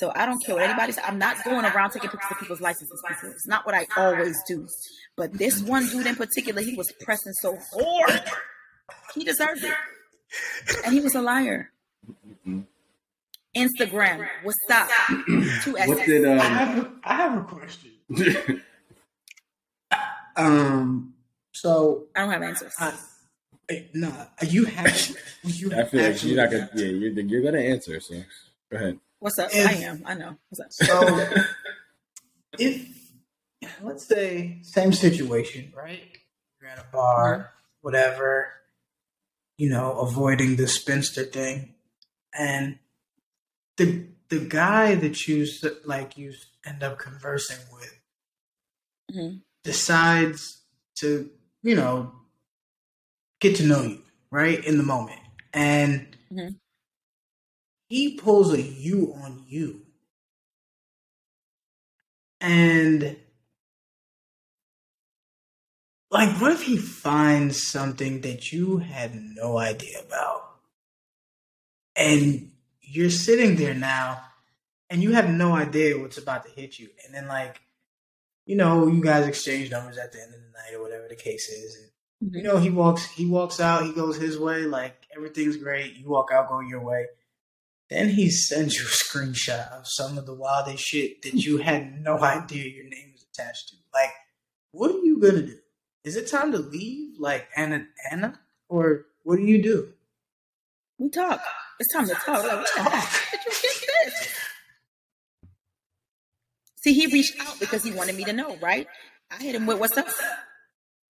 So I don't care what anybody says. I'm not going around taking pictures of people's licenses. People. It's not what I always do. But this one dude in particular, he was pressing so hard. He deserved it. And he was a liar. Instagram, what's up? Two What S's. did I um? have a, I have a question. Um, so I don't have answers. I, eh, nah, you have you I feel like you're not gonna. have to. Yeah, you're you're gonna answer. So go ahead. What's up? If- I am. I know. What's up? So, if let's say same situation, right? You're at a bar, whatever, you know, avoiding the spinster thing, and the the guy that you like you end up conversing with Mhm. decides to, you know, get to know you, right, in the moment. And Mhm. He pulls a you on you. And like what if he finds something that you had no idea about? And you're sitting there now and you have no idea what's about to hit you. And then like you know, you guys exchange numbers at the end of the night or whatever the case is. And, you mm-hmm. know, he walks he walks out, he goes his way, like everything's great. You walk out, go your way. Then he sends you a screenshot of some of the wildest shit that you had no idea your name was attached to. Like, what are you gonna do? Is it time to leave, like Anna Anna, or what do you do? We talk. It's time to talk. Like, what the heck? Did you get this? See, he reached out because he wanted me to know, right? I hit him with what's up.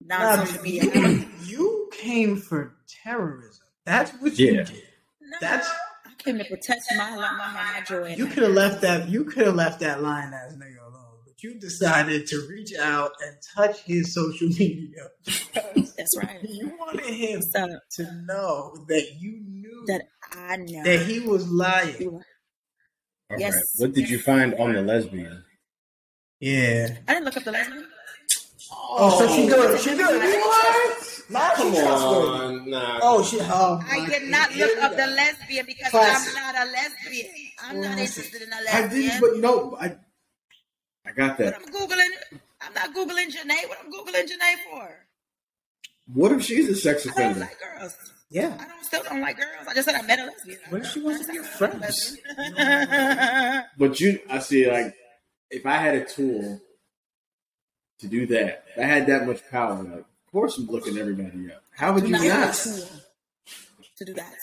Nah, Non social media. you, you came for terrorism. That's what you did. No, That's I came to protect my my my, my joy. you could have left that you could have left that line ass nigga alone, but you decided to reach out and touch his social media That's right. you wanted him What's up? to know that you knew That I know. that he was lying. All Yes. right. What did you find on the lesbian? Yeah. I didn't look up the lesbian. Oh, so she good. She good. What? Now she Come trustworthy. on, nah. Oh, she. Oh, I my did not look up the lesbian because Classic. I'm not a lesbian. I'm not oh, interested in a lesbian. I did, but no, I, I got But that. I'm googling. I'm not googling Janae. What I'm googling Janae for? What if she's a sex offender? I don't offender? like girls. Yeah. I don't still don't like girls. I just said I met a lesbian. What if she wants to be friends? lesbian? But you, I see, like, if I had a tool to do that, if I had that much power, like, of course I'm looking everybody up. How would you not not? to do that.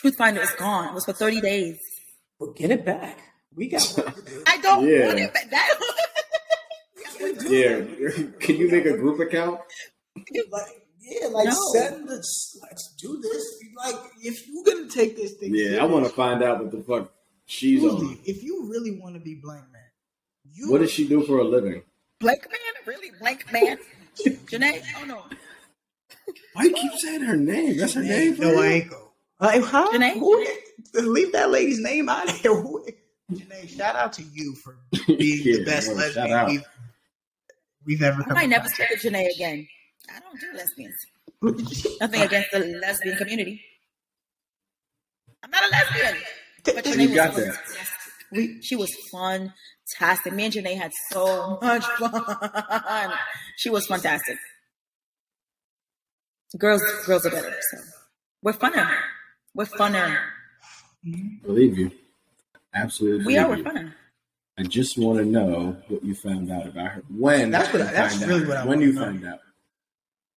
TruthFinder is gone. It was for 30 days. Well, get it back. We got to do. I don't Yeah. want it back. That Yeah, can you make a group account? Like, yeah, like No. send this. Let's do this. Like, if you're gonna take this thing, Yeah, I want to find out what the fuck she's Truly, on. if you really want to be blank man, you What does she do for a living? Blank man? Really? Blank man? Janae? Oh no. Why you keep saying her name? That's her name. for No, real? I ain't go. Like, huh? Janae? Who, leave that lady's name out of here. Janae, shout out to you for being the best well, lesbian we've, we've ever I might never speak to Janae again. I don't do lesbians. Nothing against the lesbian community. I'm not a lesbian. But You Janae got was that. fantastic. We, she was fantastic. Me and Janae had so much fun. She was fantastic. Girls, girls are better. So we're funner. We're funner. Believe you. Absolutely. We are. We're funner. I just want to know what you found out about her. When? That's what I- you that's find really out. what I When you know. find out.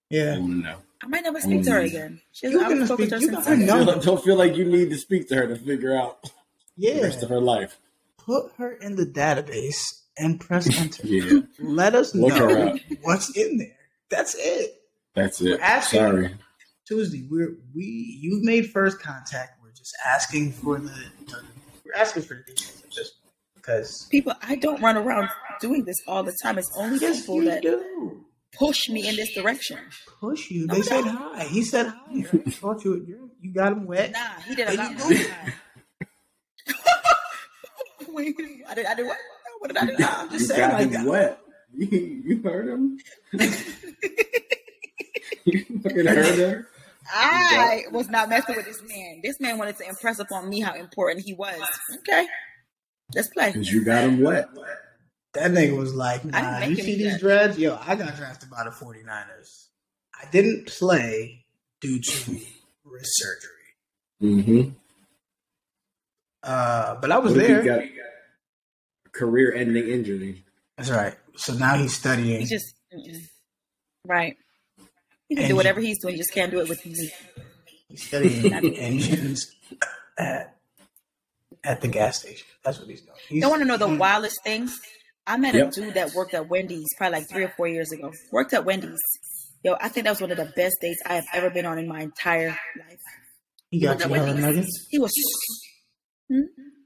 Yeah. I want to know. I might never speak to her again. She You I haven't can spoken speak- to her you since. got her number. Don't, don't feel like you need to speak to her to figure out yeah. the Yeah. rest of her life. Put her in the database and press enter. Yeah, Let us Look her know up. what's in there. That's it. that's it. Asking- Sorry. Tuesdee, we're we you've made first contact. We're just asking for the, the we're asking for the details just because People, I don't run around doing this all the time. It's only yes people you that do push me in this direction. push you. They no. said hi. He said hi. I thought you you you got him wet. Nah, he did a There lot you more. go. than I. Wait, I did. I did what? What did I do? I'm You just saying got like him that. wet. You, you heard him. you fucking heard her. I was not messing with this man. This man wanted to impress upon me how important he was. Okay, let's play. Because you got him wet. That nigga was like, didn't nah, you see these that. dreads? Yo, I got drafted by the 49ers. I didn't play due to wrist surgery. Mm-hmm. Uh, but I was What if there. He got a career-ending injury? That's right. So now he's studying. He just right. He can And do whatever he's doing. He just can't do it with me. He's studying engines at at the gas station. That's what he's doing. He's, You want to know the wildest thing? I met Yep. a dude that worked at Wendy's probably like three or four years ago. Worked at Wendy's. Yo, I think that was one of the best dates I have ever been on in my entire life. He got you at Wendy's. nuggets. He was hmm?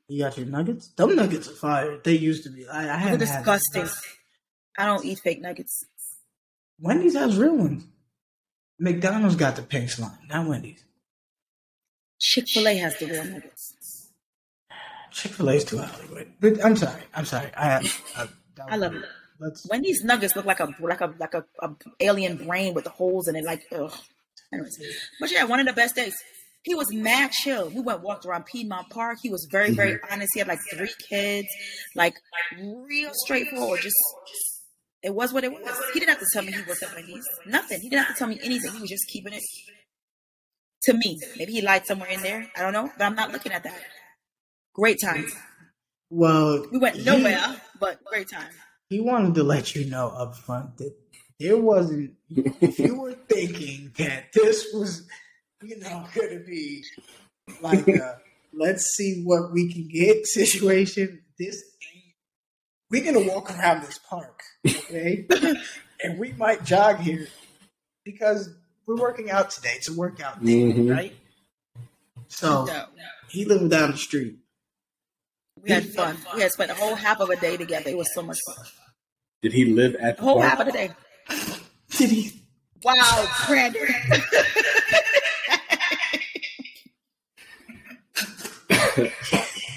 You got your nuggets. Them nuggets are fire. They used to be. I, I had disgusting. I don't eat fake nuggets. Wendy's has real ones. McDonald's got the pink slime, not Wendy's. Chick Fil A has the real nuggets. Chick Fil A is too Hollywood. But I'm sorry. I'm sorry. I have. I, I love it. Let's. Wendy's nuggets look like a like a like a, a alien brain with the holes in it. Like ugh. Anyways, but yeah, one of the best days. He was mad chill. We went walked around Piedmont Park. He was very very mm-hmm. honest. He had like three kids, like real straightforward. Just it was what it was. He didn't have to tell me he worked at Wendy's. Nothing. He didn't have to tell me anything. He was just keeping it to me. Maybe he lied somewhere in there. I don't know, but I'm not looking at that. Great time. Well, We went he- nowhere, but great time. He wanted to let you know up front that there wasn't. If you were thinking that this was, you know, going to be like a let's see what we can get situation. This we're gonna walk around this park, okay? and we might jog here because we're working out today. It's a workout day, Mhm. right? So No. he lived down the street. We had fun. We had spent a whole half of a day together. It was so much fun. Did he live at A the whole half of the day. Did he? Wow, Brandon.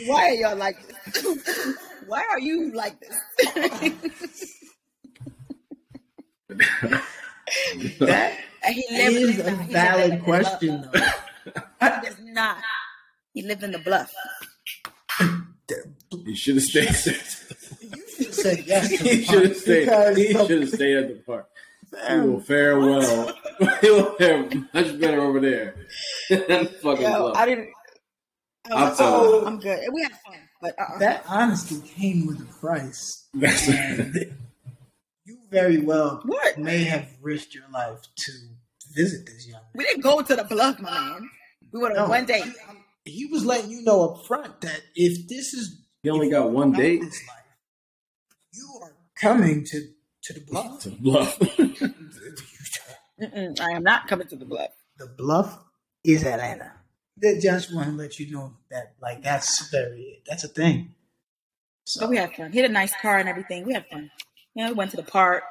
Why are y'all like this? Why are you like this? That he lived is in a the- he valid lived in question, bluff. though. He does not. He lived in the bluff. He should have stayed. You said yes. to he should have stayed. He of- should have stayed at the park. He will fare well. he will fare much better over there fucking Yo. I didn't. I I'm was uh, oh. I'm good. We had fun, but uh-uh. That honesty came with a price. You very well What? may have risked your life to visit this young man. we didn't go to the bluff, my man. We went on No, one date. He um, was letting you know up front that if this is he only got one want date this life, you are coming to to the bluff. to bluff. I am not coming to the bluff. the bluff is Atlanta. They just want to let you know that like that's very that's a thing. So But we had fun. He had a nice car and everything. We had fun. You know, we went to the park,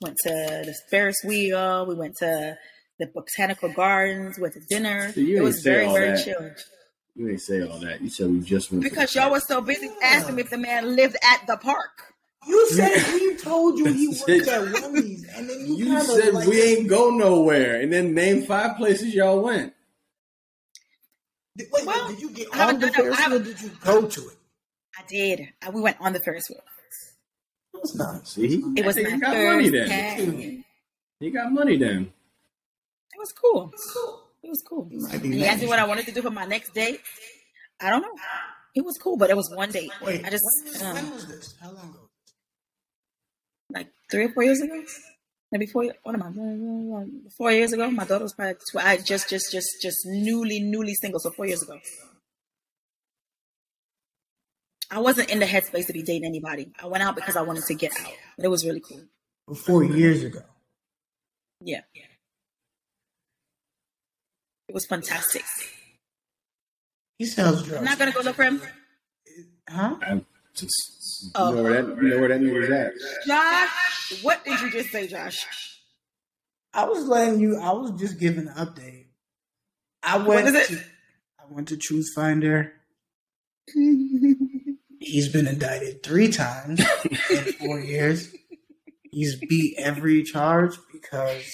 went to the Ferris wheel, we went to the botanical gardens, went to dinner. So it was very, very that. chill. you ain't say all that. You said we just went to Because the y'all park. was so busy asking me if the man lived at the park. you said he told you he Said- worked at Wendy's, and then you, You kind of said like, we ain't go nowhere, and then name five places y'all went. Wait, wait, Well, did you get I on the. Ferris wheel? Did you go to it? I did. I, we went on the Ferris wheel. It's not. See, It was Hey, my you got money then. time. You got money then. It was cool. It was cool. might be And he asked me what I wanted to do for my next date. I don't know. It was cool, but it was one date. Wait, I just when, was, um, when was this? How long ago? like three or four years ago, maybe four. What am I? Four years ago. My daughter was probably. Tw- I just, just, just, just newly, newly single. So four years ago. I wasn't in the headspace to be dating anybody. I went out because I wanted to get out. But it was really cool. Four years ago. Yeah. It was fantastic. He sounds drugs. I'm not gonna go look for him. Huh? I just you know where that you know where that nigga's at. Josh, what did you just say, Josh? I was letting you. I was just giving an update. I What went. is it? To, I went to TruthFinder. He's been indicted three times in four years. He's beat every charge because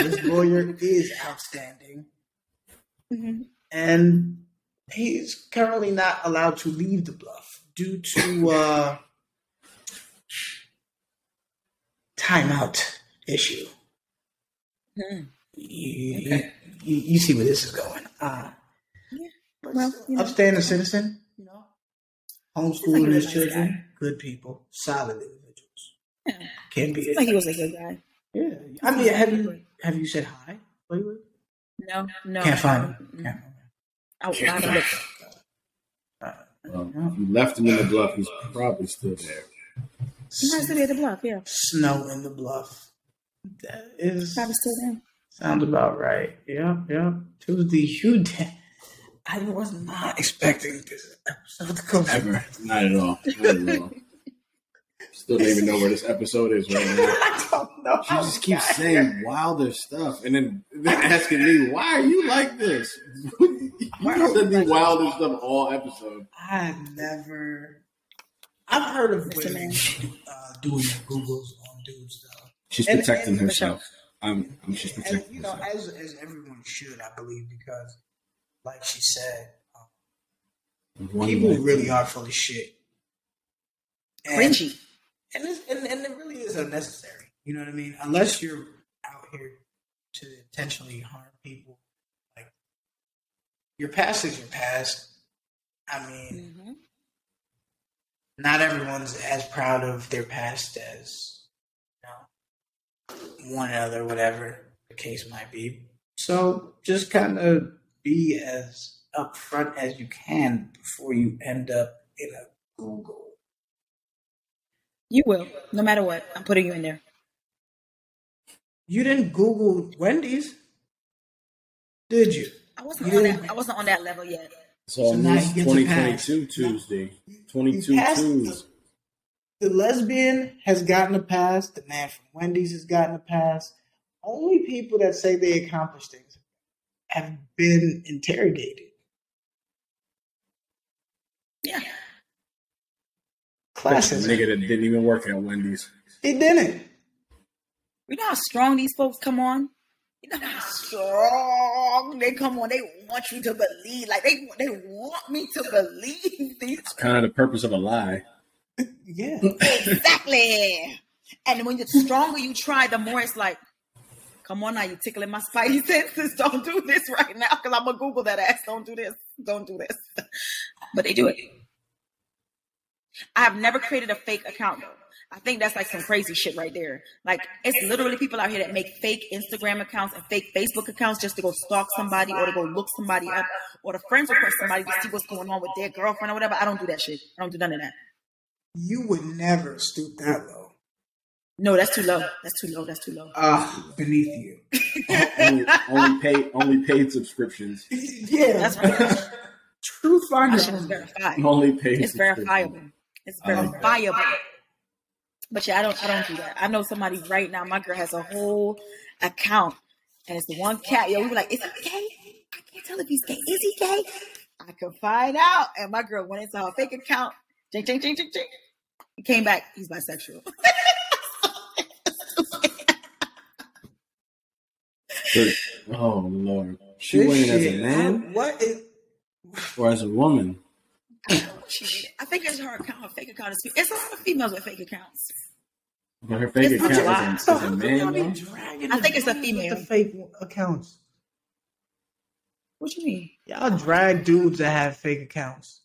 his lawyer is outstanding, Mhm. and he's currently not allowed to leave the bluff due to uh, timeout issue. Mhm. You, Okay. you, you see where this is going. Uh, Yeah. Well, you know. upstanding citizen, you know, homeschooling his was a nice children, guy. good people, solid individuals. Yeah. Can't be. Like he was a good guy. yeah, I mean, have you have you said hi? No, no. Can't find him. Can't. I, I haven't looked. Uh, Well, if you left him in the bluff, he's probably still there. He might still be the bluff, yeah. Snow in the bluff. That is Probably still there. sounds about right. Yeah, yeah. Tuesdee, you did. I was not expecting this episode to go. Ever, not at all. Not at all. Still don't even know where this episode is right now. I don't know. She just keeps saying wilder stuff, and then then asking me, "Why are you like this?" you said the wilder stuff all episode. I never. I've heard of women uh, doing their Googles on dudes though. She's And- protecting and- herself. I'm, I'm she's And protecting you know, herself. as as everyone should, I believe, because like she said, um, people really are full of shit. And, Cringy. And, it's, and and it really is unnecessary. You know what I mean? Unless you're out here to intentionally harm people, like your past is your past. I mean, Mhm. not everyone's as proud of their past as you know one another, whatever the case might be. So just kind of be as upfront as you can before you end up in a Google. You will, no matter what. I'm putting you in there. You didn't Google Wendy's, did you? I wasn't You on didn't- that. I wasn't on that level yet. So, So now you get to pass. 2022 Tuesday, You 22 passed twos. The lesbian has gotten a pass. The man from Wendy's has gotten a pass. Only people that say they accomplished things have been interrogated. Yeah. That's a nigga that didn't even work at Wendy's. He didn't. You know how strong these folks come on? You know how strong they come on. They want you to believe. Like they they want me to believe these Kind of the purpose of a lie. Yeah. exactly. And when the stronger you try, the more it's like, come on now, you tickling my spidey senses. Don't do this right now because I'm gonna Google that ass. Don't do this. Don't do this. But they do it. I have never created a fake account though. I think that's like some crazy shit right there. Like it's literally people out here that make fake Instagram accounts and fake Facebook accounts just to go stalk somebody or to go look somebody up or to friends request somebody to see what's going on with their girlfriend or whatever. I don't do that shit. I don't do none of that. You would never stoop that low. No, that's too low. That's too low. That's too low. Ah, beneath you. only, only paid only paid subscriptions. yeah. That's right. Truth My finder. is verified. Only paid. It's verifiable. It's I like that. verifiable. But yeah, I don't I don't do that. I know somebody right now, my girl has a whole account and it's the one cat. Yo, we were like, is he gay? I can't tell if he's gay. Is he gay? I could find out. And my girl went into her fake account. Ching, ching, ching, ching, ching. He came back, he's bisexual. Oh lord, she This went in as a man What is or as a woman. She did it. I think it's her account, her fake account is it's a lot of females with fake accounts. But her fake It's account is a, so is a how come y'all man. be dragging I the think it's a dudes with female. The fake accounts. What you mean? Y'all drag dudes that have fake accounts.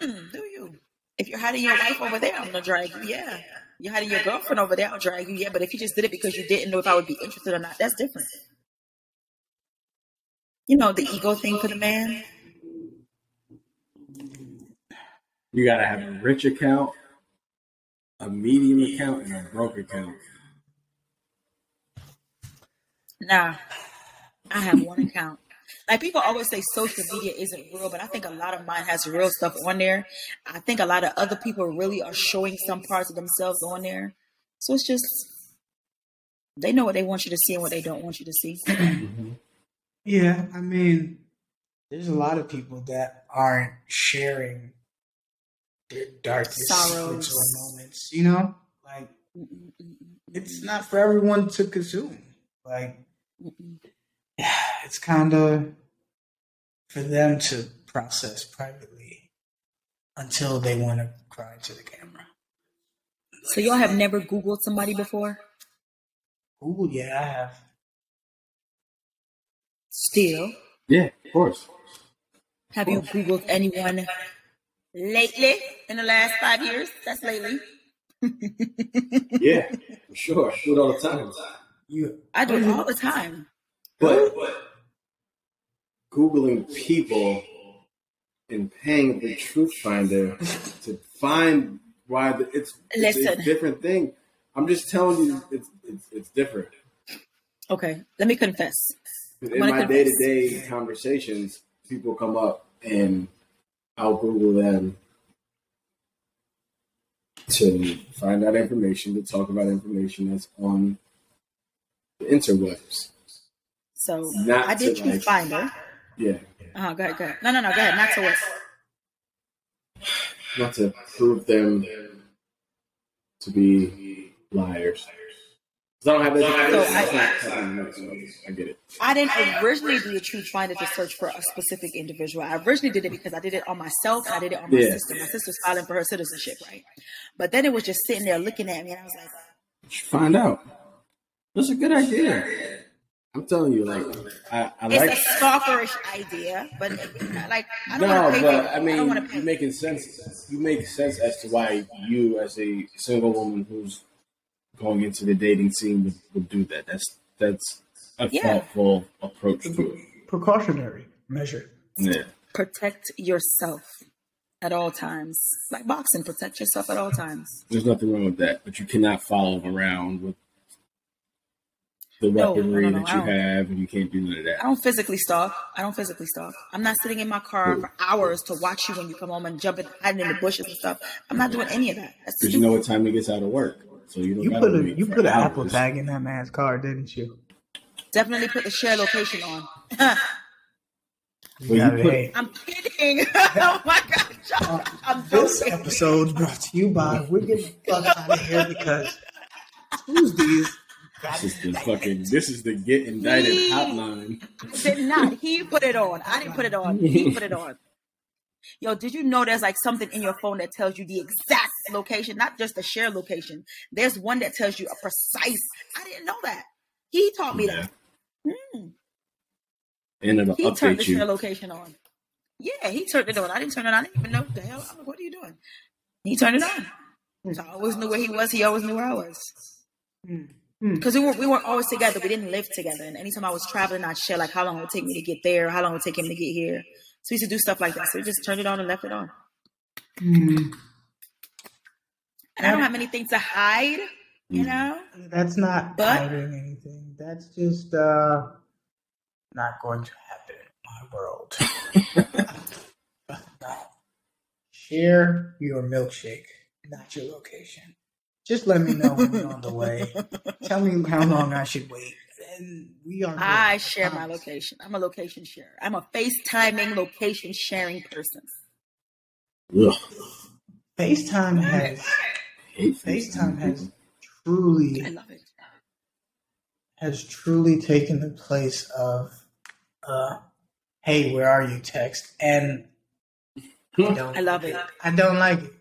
Hmm, do you? If you're hiding your wife over there, I'm gonna drag you. Yeah. You're hiding your girlfriend over there, I'll drag you. Yeah. But if you just did it because you didn't know if I would be interested or not, that's different. You know, the ego thing for the man. You gotta have a rich account, a medium account, and a broke account. Nah. I have one account. Like people always say social media isn't real, but I think a lot of mine has real stuff on there. I think a lot of other people really are showing some parts of themselves on there. So it's just they know what they want you to see and what they don't want you to see. Yeah, I mean, there's a lot of people that aren't sharing their darkest Sorrows. secrets moments. You know, like it's not for everyone to consume. Like it's kind of for them to process privately until they want to cry to the camera. So y'all have never Googled somebody before? Ooh, yeah, I have. Still, Yeah, of course. have you Googled anyone lately in the last five years? That's lately. Yeah, for sure. I do it all the time. You, I do it all the time. But Googling people and paying the TruthFinder to find why the, it's, it's Listen. a different thing. I'm just telling you, it's it's, it's different. Okay, let me confess. In my day to day conversations, people come up and I'll Google them to find out information, to talk about information that's on the interwebs. So Not I did Truth like- Finder. Yeah, Uh-huh, go ahead, go ahead. No, no, no, go ahead. Not to what? not to prove them to be liars. I don't have that. So I- not happening, so I get it. I didn't originally do the TruthFinder to search for a specific individual. I originally did it because I did it on myself I did it on my Yeah. sister. My sister's filing for her citizenship, right? But then it was just sitting there looking at me and I was like, find out. That's a good idea. I'm telling you, like I, I it's like. a stalkerish idea, but like I don't No, pay. but for- I I mean, want to you pay. making sense. You make sense as to why you, as a single woman who's going into the dating scene, would, would do that. That's that's a Yeah. thoughtful approach to it. precautionary measure. Yeah. Protect yourself at all times, like boxing. Protect yourself at all times. There's nothing wrong with that, but you cannot follow around with the weaponry no, no, no, that you have, and you can't do none of that. I don't physically stalk. I don't physically stalk. I'm not sitting in my car for hours to watch you when you come home and jumping, hiding in the bushes and stuff. I'm not doing any of that. Because you know what time he gets out of work, so you don't. You put a you put an. Apple tag in that man's car, didn't you? Definitely put the share location on. Well, you put- hey. I'm kidding. oh my god, Josh, uh, I'm This joking. episode's brought to you by We're Getting the Fuck Out of Here because Tuesdee's This is the fucking. This is the get indicted Me. hotline. did not. He put it on. I didn't put it on. He put it on. Yo, did you know there's like something in your phone that tells you the exact location, not just the share location? There's one that tells you a precise. I didn't know that. He taught me that. Hmm. And it'll He turned the you. share location on. Yeah, he turned it on. I didn't turn it on. I didn't even know what the hell. I'm like, what are you doing? He turned it on. So I always knew where he was. He always knew where I was. Hmm. Hmm. Because we weren't, we weren't always together. We didn't live together. And anytime I was traveling, I'd share like how long it would take me to get there, how long it would take him to get here. So we used to do stuff like that. So we just turned it on and left it on. Hmm. And I don't have anything to hide, you Mm. know? That's not But- hiding anything. That's just uh not going to happen in my world. Share your milkshake, not your location. Just let me know when you're on the way. Tell me how long I should wait. And we are. I share my location. I'm a location sharer. I'm a FaceTiming location sharing person. Ugh. FaceTime has FaceTime has truly I truly love it. has truly taken the place of uh hey where are you text and I don't I love it. I don't like it.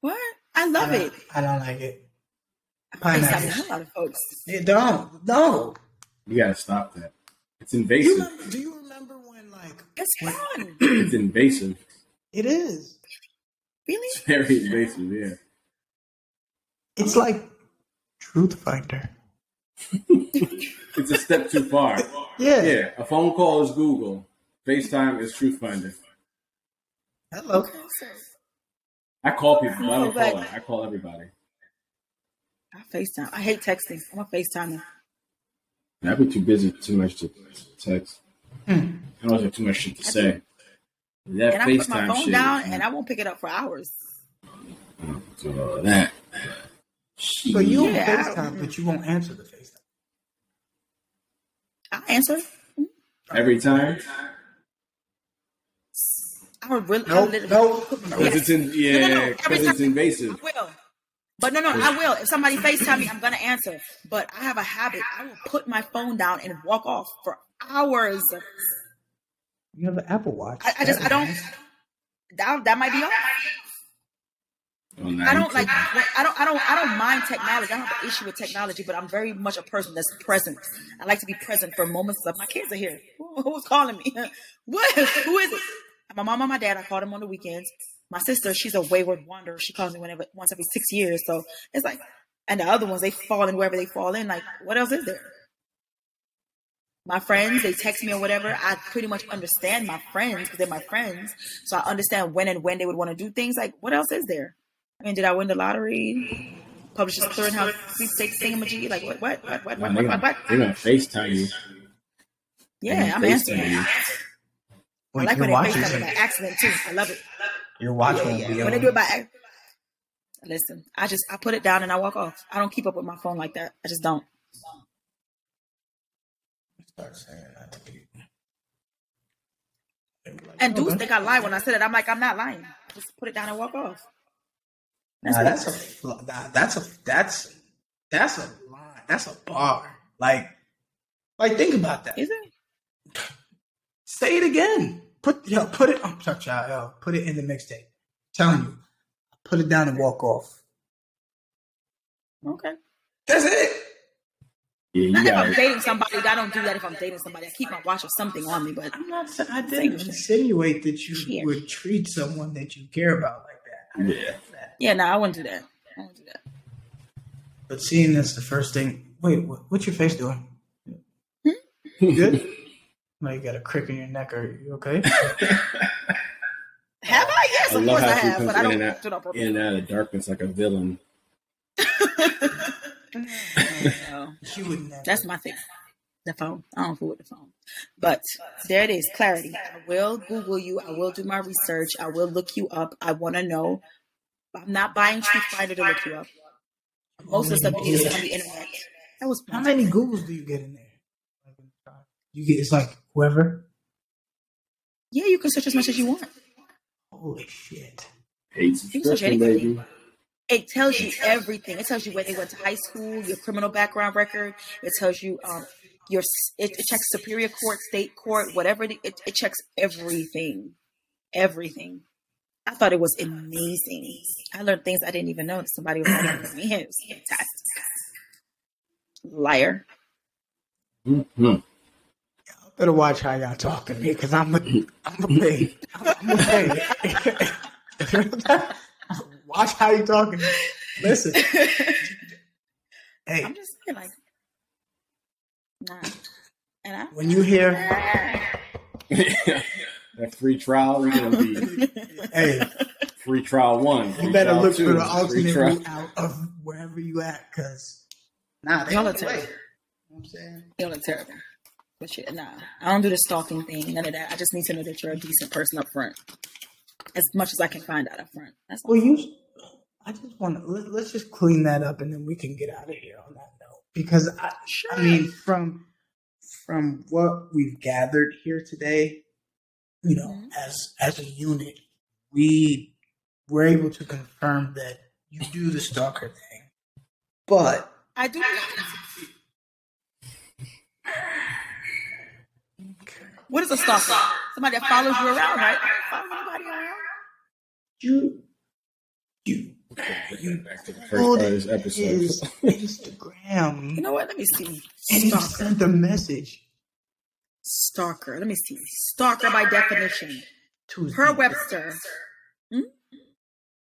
What? I love I it. I don't like it. I FaceTime Pineapple. a lot of folks. It don't. No. You gotta stop that. It's Do you invasive. remember, do you remember when like It's fun. It's invasive. it is? Really? It's very invasive. Yeah. It's like TruthFinder. It's a step too far. Yeah. Yeah. A phone call is Google. FaceTime is TruthFinder. Hello. I call people. I don't call. I call everybody. I FaceTime. I hate texting. I'm a FaceTimer. I've been too busy, too much to text. Hmm. I don't have too much shit to say. That And I put my phone shit. down and I won't pick it up for hours. So, uh, that. So you don't Yeah. FaceTime, but you won't answer the FaceTime. I answer. every time. I would really. I Nope, literally nope. put my- Because it's in No, no, yeah, no. Because it's invasive. I will. But no, no, I will. If somebody FaceTime me, I'm gonna answer. But I have a habit. I will put my phone down and walk off for hours. You have an Apple Watch. I, I just I don't. That, that might be off. No, I don't like. couldn't. I don't. I don't. I don't mind technology. I don't have an issue with technology, but I'm very much a person that's present. I like to be present for moments of my kids are here. Who- Who's calling me? what? Who is it? My mom and my dad. I call them on the weekends. My sister, she's a wayward wanderer. She calls me whenever once every six years. So it's like, and the other ones they fall in wherever they fall in. Like, what else is there? My friends, they text me or whatever. I pretty much understand my friends because they're my friends. So I understand when and when they would want to do things. Like, what else is there? I mean, did I win the lottery? Publishers clearinghouse sweepstakes thingamajig? Like what? What? What? What? Man, What? they What? gonna, what, they gonna FaceTime you. Yeah, I'm They answering. You. I like when watch they FaceTime is me by accident too. I love it. Your watch Yeah, won't yeah. be When on. they do it by ac- listen, I just I put it down and I walk off. I don't keep up with my phone like that. I just don't. Start saying that to people. Like, And "Oh, dudes don't think I lie when I said it. I'm like, I'm not lying. Just put it down and walk off. That's Nah, that's a nah, that's a that's that's a line. That's a bar. Like like think about that. Is it? Say it again. Put yo, put it I'm sorry, child, yo, put it in the mixtape. telling you. Put it down and walk off. Okay. That's it. Yeah, you Not if I'm got dating somebody. I don't do that if I'm dating somebody. I keep my watch or something on me, but I'm not I didn't insinuate that you Yeah. would treat someone that you care about like that. Yeah. yeah, no, I wouldn't do that. I wouldn't do that. But seeing this the first thing wait, what, what's your face doing? Hmm? You good? no, you got a crick in your neck. Are you okay? Have I? Yes, I of love course I how she have, comes but I in don't and do out, it on purpose. in and out of darkness like a villain. No. she would never. That's my thing. The phone. I don't fool with the phone. But there it is. Clarity. I will Google you. I will do my research. I will look you up. I want to know. I'm not buying TruthFinder to look you up. Most of the stuff you get on the internet. That was How many Googles do you get in there? You get it's like whoever. Yeah, you can search as much as you want. Holy shit. Hate You can search anything. baby. It tells you everything. It tells you where they went to high school, your criminal background record. It tells you um your it, it checks superior court, state court, whatever. It, it, it checks everything, everything. I thought it was amazing. I learned things I didn't even know that somebody was learning from me. It was fantastic. Liar. hmm Better watch how y'all talk to me because I'm a, I'm a pay. I'm a pay. watch how you talking. Listen, hey, I'm just saying, like, nah. And I. when you hear, that free trial is gonna be hey, free trial one. you better look two, for the free alternate trial- route out of wherever you at because nah, they Y'all on are terrible. You know what I'm saying? Y'all are terrible. But shit, nah. I don't do the stalking thing, none of that. I just need to know that you're a decent person up front. As much as I can find out up front. That's all. Well, you. I just want to let, let's just clean that up and then we can get out of here on that note because I, I mean from from what we've gathered here today, you know, Mhm. as as a unit, we were able to confirm that you do the stalker thing, but I do. What is a stalker? Somebody that follows you around, right? Follow anybody around? you you you Back to the first part of this episode. his Instagram You know what? Let me see. and he sent a message Stalker. Let me see. Stalker by definition. to his Per Webster. Hmm?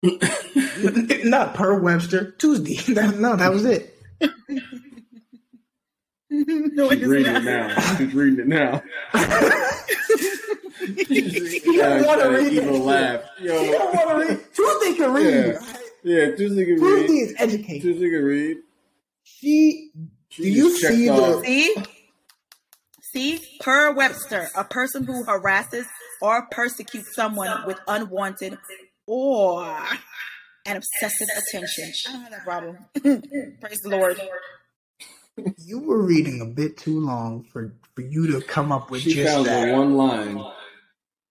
not per Webster Tuesdee. No, that was it. no, it She's is reading it now. She's reading it now. you don't want to read evil that. laugh. You don't want to read. Tuesdee can read. Yeah. right? Yeah, Tuesdee can Tuesdee read. is educated. Tuesdee can read. She. She Do you see the- See? See? Per Webster, a person who harasses or persecutes someone with unwanted or an obsessive attention. I don't have that problem. Praise the Lord. You were reading a bit too long for for you to come up with She just found that. one line.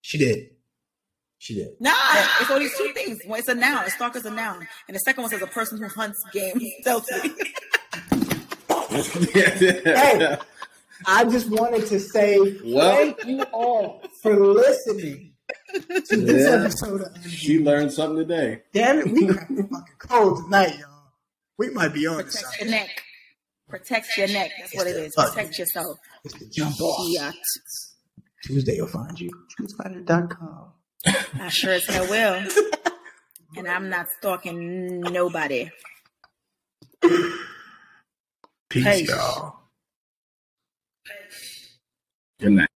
She did. She did. Nah, it's only two things. One, it's a noun. A stalker's a noun. And the second one says a person who hunts game stealthily. Hey. I just wanted to say Well- thank you all for listening to this Yeah. episode of she learned something today. Damn it, we cracked the fucking code tonight, y'all. We might be on to Protect something. Your neck. Protect your neck. That's what it is. Protect yourself. It's the jump off. Yeah. Tuesdee will find you. TruthFinder.com. I sure as hell will. And I'm not stalking nobody. Peace, Hey. y'all. Good night.